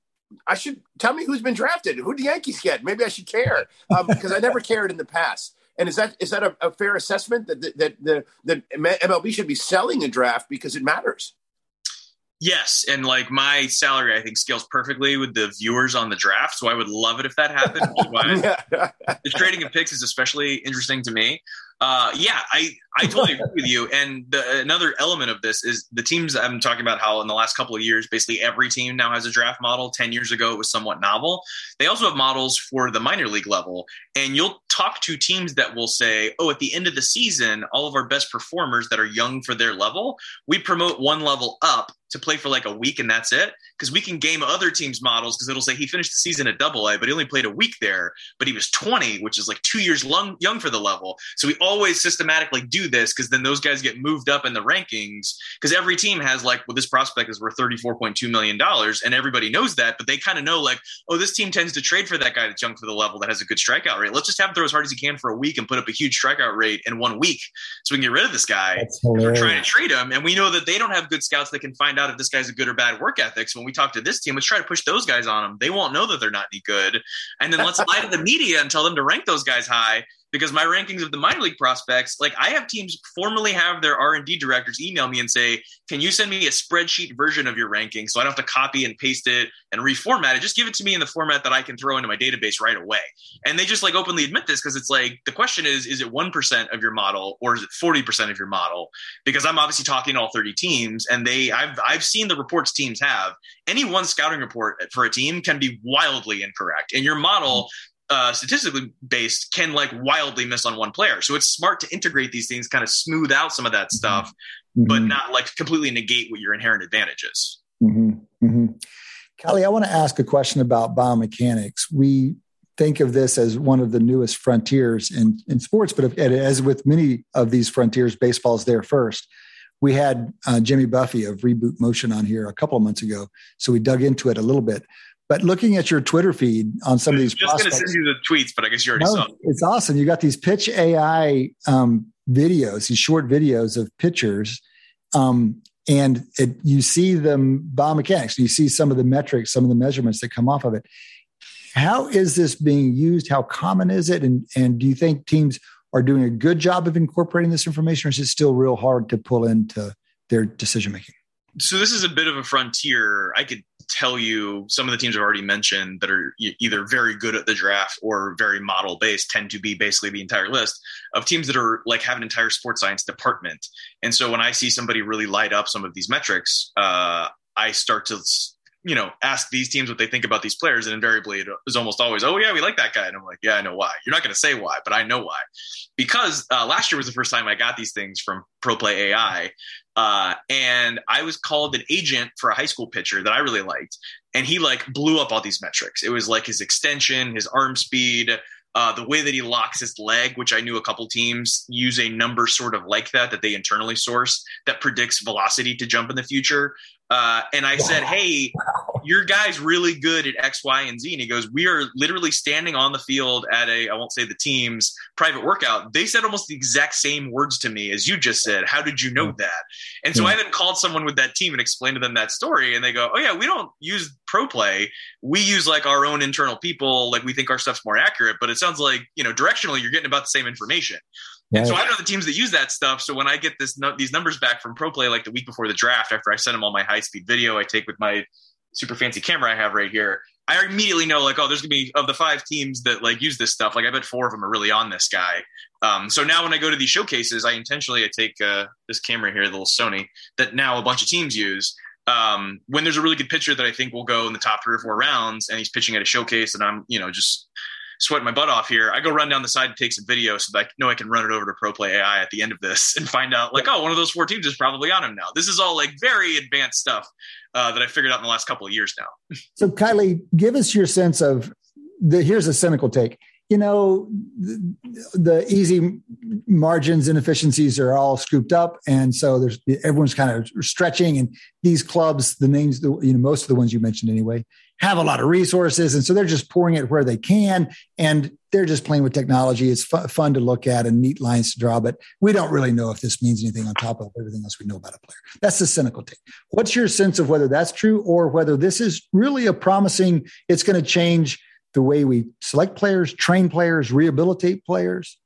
I should tell me who's been drafted. Who the Yankees get? Maybe I should care um, because I never (laughs) cared in the past. And is that is that a, a fair assessment that that that, that MLB should be selling a draft because it matters? Yes, and like my salary, I think scales perfectly with the viewers on the draft. So I would love it if that happened. (laughs) the trading of picks is especially interesting to me. Uh, yeah, I, I totally (laughs) agree with you. And the, another element of this is the teams I'm talking about how in the last couple of years, basically every team now has a draft model. 10 years ago, it was somewhat novel. They also have models for the minor league level. And you'll talk to teams that will say, oh, at the end of the season, all of our best performers that are young for their level, we promote one level up to play for like a week and that's it because we can game other teams models because it'll say he finished the season at double a but he only played a week there but he was 20 which is like two years long, young for the level so we always systematically do this because then those guys get moved up in the rankings because every team has like well this prospect is worth 34.2 million dollars and everybody knows that but they kind of know like oh this team tends to trade for that guy that's young for the level that has a good strikeout rate let's just have him throw as hard as he can for a week and put up a huge strikeout rate in one week so we can get rid of this guy we're trying to trade him and we know that they don't have good scouts that can find out if this guy's a good or bad work ethic. So when we talk to this team, let's try to push those guys on them. They won't know that they're not any good. And then let's (laughs) lie to the media and tell them to rank those guys high because my rankings of the minor league prospects, like I have teams formally have their R and D directors email me and say, "Can you send me a spreadsheet version of your ranking so I don't have to copy and paste it and reformat it? Just give it to me in the format that I can throw into my database right away." And they just like openly admit this because it's like the question is, is it one percent of your model or is it forty percent of your model? Because I'm obviously talking to all thirty teams, and they I've I've seen the reports teams have. Any one scouting report for a team can be wildly incorrect, and your model uh, statistically based can like wildly miss on one player. So it's smart to integrate these things, kind of smooth out some of that stuff, mm-hmm. but not like completely negate what your inherent advantage is. Mm-hmm. Mm-hmm. Kiley, I want to ask a question about biomechanics. We think of this as one of the newest frontiers in, in sports, but if, as with many of these frontiers, baseball's there first. We had uh, Jimmy Buffi of Reboot Motion on here a couple of months ago, so we dug into it a little bit. But looking at your Twitter feed on some of these, just going to send you the tweets, but I guess you already no, saw. It's awesome. You got these pitch AI um, videos, these short videos of pitchers, um, and it, you see them biomechanics. You see some of the metrics, some of the measurements that come off of it. How is this being used? How common is it? And and do you think teams are doing a good job of incorporating this information, or is it still real hard to pull into their decision making? So this is a bit of a frontier. I could tell you some of the teams I've already mentioned that are either very good at the draft or very model based tend to be basically the entire list of teams that are like have an entire sports science department. And so when I see somebody really light up some of these metrics, uh, I start to you know ask these teams what they think about these players and invariably it is almost always oh yeah we like that guy and i'm like yeah i know why you're not going to say why but i know why because uh, last year was the first time i got these things from proplay ai uh, and I was called an agent for a high school pitcher that I really liked. And he like blew up all these metrics. It was like his extension, his arm speed, uh, the way that he locks his leg, which I knew a couple teams use a number sort of like that that they internally source that predicts velocity to jump in the future. Uh, and I wow. said, Hey, wow. your guy's really good at X, Y, and Z. And he goes, We are literally standing on the field at a, I won't say the team's private workout. They said almost the exact same words to me as you just said. How did you know that? And so I then called someone with that team and explained to them that story. And they go, Oh, yeah, we don't use pro play. We use like our own internal people. Like we think our stuff's more accurate, but it sounds like, you know, directionally, you're getting about the same information. And so I know the teams that use that stuff. So when I get this these numbers back from ProPlay like the week before the draft, after I send them all my high speed video I take with my super fancy camera I have right here, I immediately know like, oh, there's gonna be of the five teams that like use this stuff. Like I bet four of them are really on this guy. Um, so now when I go to these showcases, I intentionally I take uh, this camera here, the little Sony, that now a bunch of teams use. Um, when there's a really good pitcher that I think will go in the top three or four rounds, and he's pitching at a showcase, and I'm you know just sweat my butt off here. I go run down the side and take some video so that I know I can run it over to ProPlay AI at the end of this (laughs) and find out like, oh, one of those four teams is probably on him now. This is all like very advanced stuff uh, that I figured out in the last couple of years now. (laughs) so, Kiley, give us your sense of the. Here's a cynical take. You know, the, the easy margins and efficiencies are all scooped up, and so there's everyone's kind of stretching. And these clubs, the names, the, you know, most of the ones you mentioned anyway, have a lot of resources. And so they're just pouring it where they can. And they're just playing with technology. It's fu- fun to look at and neat lines to draw, but we don't really know if this means anything on top of everything else we know about a player. That's the cynical take. What's your sense of whether that's true or whether this is really a promising, it's going to change the way we select players, train players, rehabilitate players?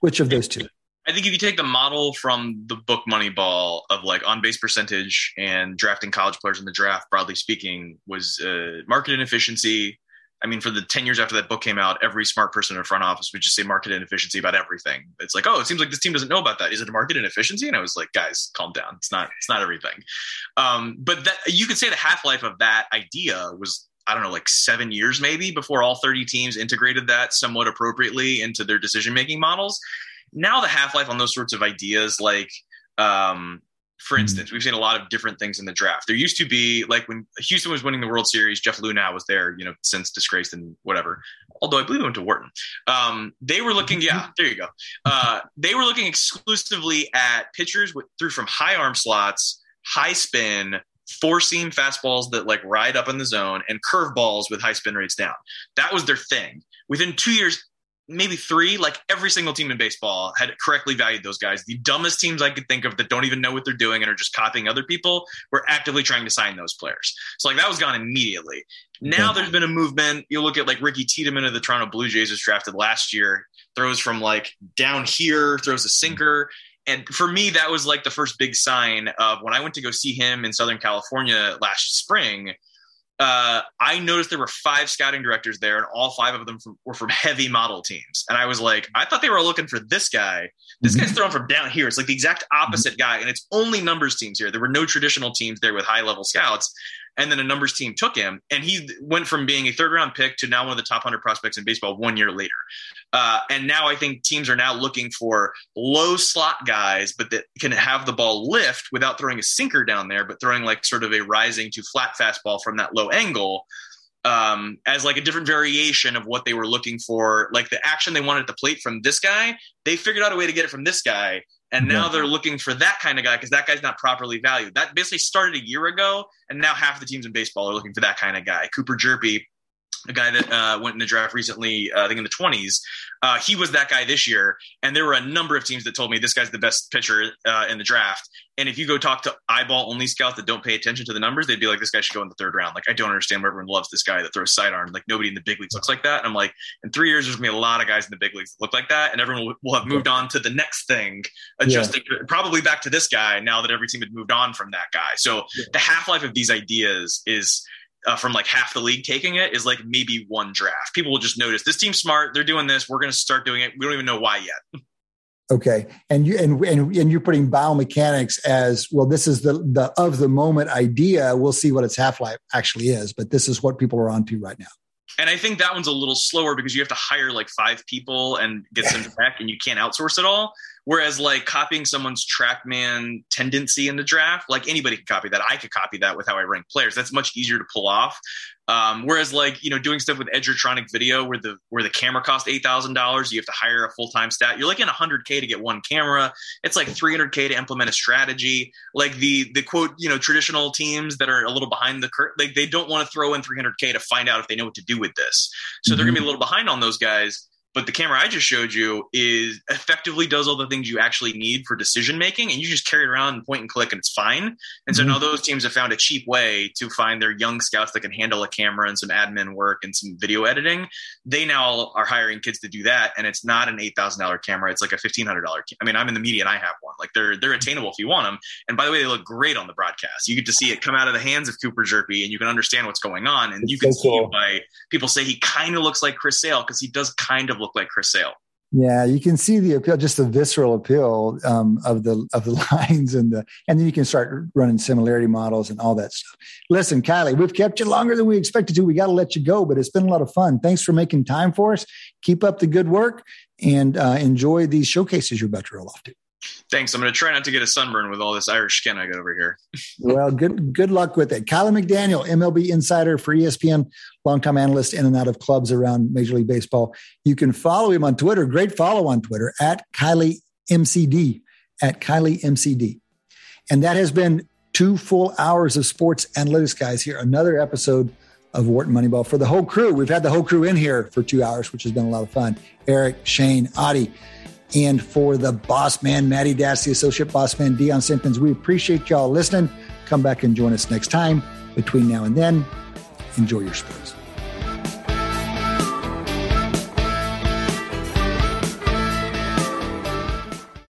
Which of those two? I think if you take the model from the book Moneyball of like on base percentage and drafting college players in the draft, broadly speaking, was uh, market inefficiency. I mean, for the 10 years after that book came out, every smart person in front office would just say market inefficiency about everything. It's like, oh, it seems like this team doesn't know about that. Is it a market inefficiency? And I was like, guys, calm down. It's not, it's not everything. Um, but that you could say the half life of that idea was I don't know, like seven years maybe before all 30 teams integrated that somewhat appropriately into their decision making models now the half life on those sorts of ideas, like um, for hmm. instance, we've seen a lot of different things in the draft. There used to be like when Houston was winning the World Series, Jeff Luhnow was there, you know, since disgraced and whatever. Although I believe he went to Wharton. Um, they were looking, yeah, (laughs) there you go. Uh, they were looking exclusively at pitchers with, through from high arm slots, high spin, four seam fastballs that like ride up in the zone, and curveballs with high spin rates down. That was their thing. Within two years, maybe three, like every single team in baseball had correctly valued those guys. The dumbest teams I could think of that don't even know what they're doing and are just copying other people were actively trying to sign those players. So like that was gone immediately. Now there's been a movement. You look at like Ricky Tiedemann of the Toronto Blue Jays was drafted last year, throws from like down here, throws a mm-hmm. sinker. And for me, that was like the first big sign of when I went to go see him in Southern California last spring uh, I noticed there were five scouting directors there, and all five of them from, were from heavy model teams. And I was like, I thought they were looking for this guy. This guy's thrown from down here. It's like the exact opposite guy, and it's only numbers teams here. There were no traditional teams there with high level scouts and then a numbers team took him, and he went from being a third round pick to now one of the top 100 prospects in baseball one year later. Uh, and now I think teams are now looking for low slot guys, but that can have the ball lift without throwing a sinker down there, but throwing like sort of a rising to flat fastball from that low angle um, as like a different variation of what they were looking for. Like the action they wanted at the plate from this guy, they figured out a way to get it from this guy. And now yeah. they're looking for that kind of guy because that guy's not properly valued. That basically started a year ago, and now half the teams in baseball are looking for that kind of guy. Cooper Hjerpe a guy that uh, went in the draft recently, uh, I think in the 20s. Uh, he was that guy this year. And there were a number of teams that told me this guy's the best pitcher uh, in the draft. And if you go talk to eyeball only scouts that don't pay attention to the numbers, they'd be like, this guy should go in the third round. Like, I don't understand why everyone loves this guy that throws sidearm. Like, nobody in the big leagues looks like that. And I'm like, in three years, there's going to be a lot of guys in the big leagues that look like that. And everyone will, will have moved on to the next thing, adjusting yeah. probably back to this guy now that every team had moved on from that guy. So yeah. the half life of these ideas is uh, from like half the league taking it is like maybe one draft. People will just notice this team's smart. They're doing this. We're going to start doing it. We don't even know why yet. Okay, and you and, and and you're putting biomechanics as well. This is the the of the moment idea. We'll see what its half life actually is, but this is what people are onto right now. And I think that one's a little slower because you have to hire like five people and get some (laughs) back, and you can't outsource it all. Whereas like copying someone's TrackMan tendency in the draft, like anybody can copy that. I could copy that with how I rank players. That's much easier to pull off. Um, whereas like you know doing stuff with Edgertronic video where the where the camera costs eight thousand dollars, you have to hire a full time staff. You're looking at hundred k to get one camera. It's like three hundred k to implement a strategy. Like the the quote you know traditional teams that are a little behind the curve, like they don't want to throw in three hundred k to find out if they know what to do with this. So mm-hmm. they're gonna be a mm-hmm. little behind on those guys. But the camera I just showed you is effectively does all the things you actually need for decision making, and you just carry it around and point and click, and it's fine. And so mm-hmm. now those teams have found a cheap way to find their young scouts that can handle a camera and some admin work and some video editing. They now are hiring kids to do that, and it's not an eight thousand dollar camera; it's like a fifteen hundred dollar. I mean, I'm in the media and I have one. Like they're they're attainable if you want them. And by the way, they look great on the broadcast. You get to see it come out of the hands of Cooper Hjerpe, and you can understand what's going on. And it's you can so see cool. why people say he kind of looks like Chris Sale because he does kind of look like Chris Sale. Yeah, you can see the appeal, just the visceral appeal um, of the of the (laughs) lines and the, and then you can start running similarity models and all that stuff. Listen, Kiley, we've kept you longer than we expected to. We got to let you go, but it's been a lot of fun. Thanks for making time for us. Keep up the good work and uh, enjoy these showcases you're about to roll off to. Thanks. I'm going to try not to get a sunburn with all this Irish skin I got over here. well, good good luck with it. Kiley McDaniel, MLB insider for ESPN, longtime analyst in and out of clubs around Major League Baseball. You can follow him on Twitter. Great follow on Twitter at Kiley MCD at Kiley MCD. And that has been two full hours of sports analytics, guys. Here, another episode of Wharton Moneyball for the whole crew. We've had the whole crew in here for two hours, which has been a lot of fun. Eric, Shane, Adi and for the boss man, Matty Dash, the associate boss man, Dion Simpkins. We appreciate y'all listening. Come back and join us next time. Between now and then, enjoy your sports.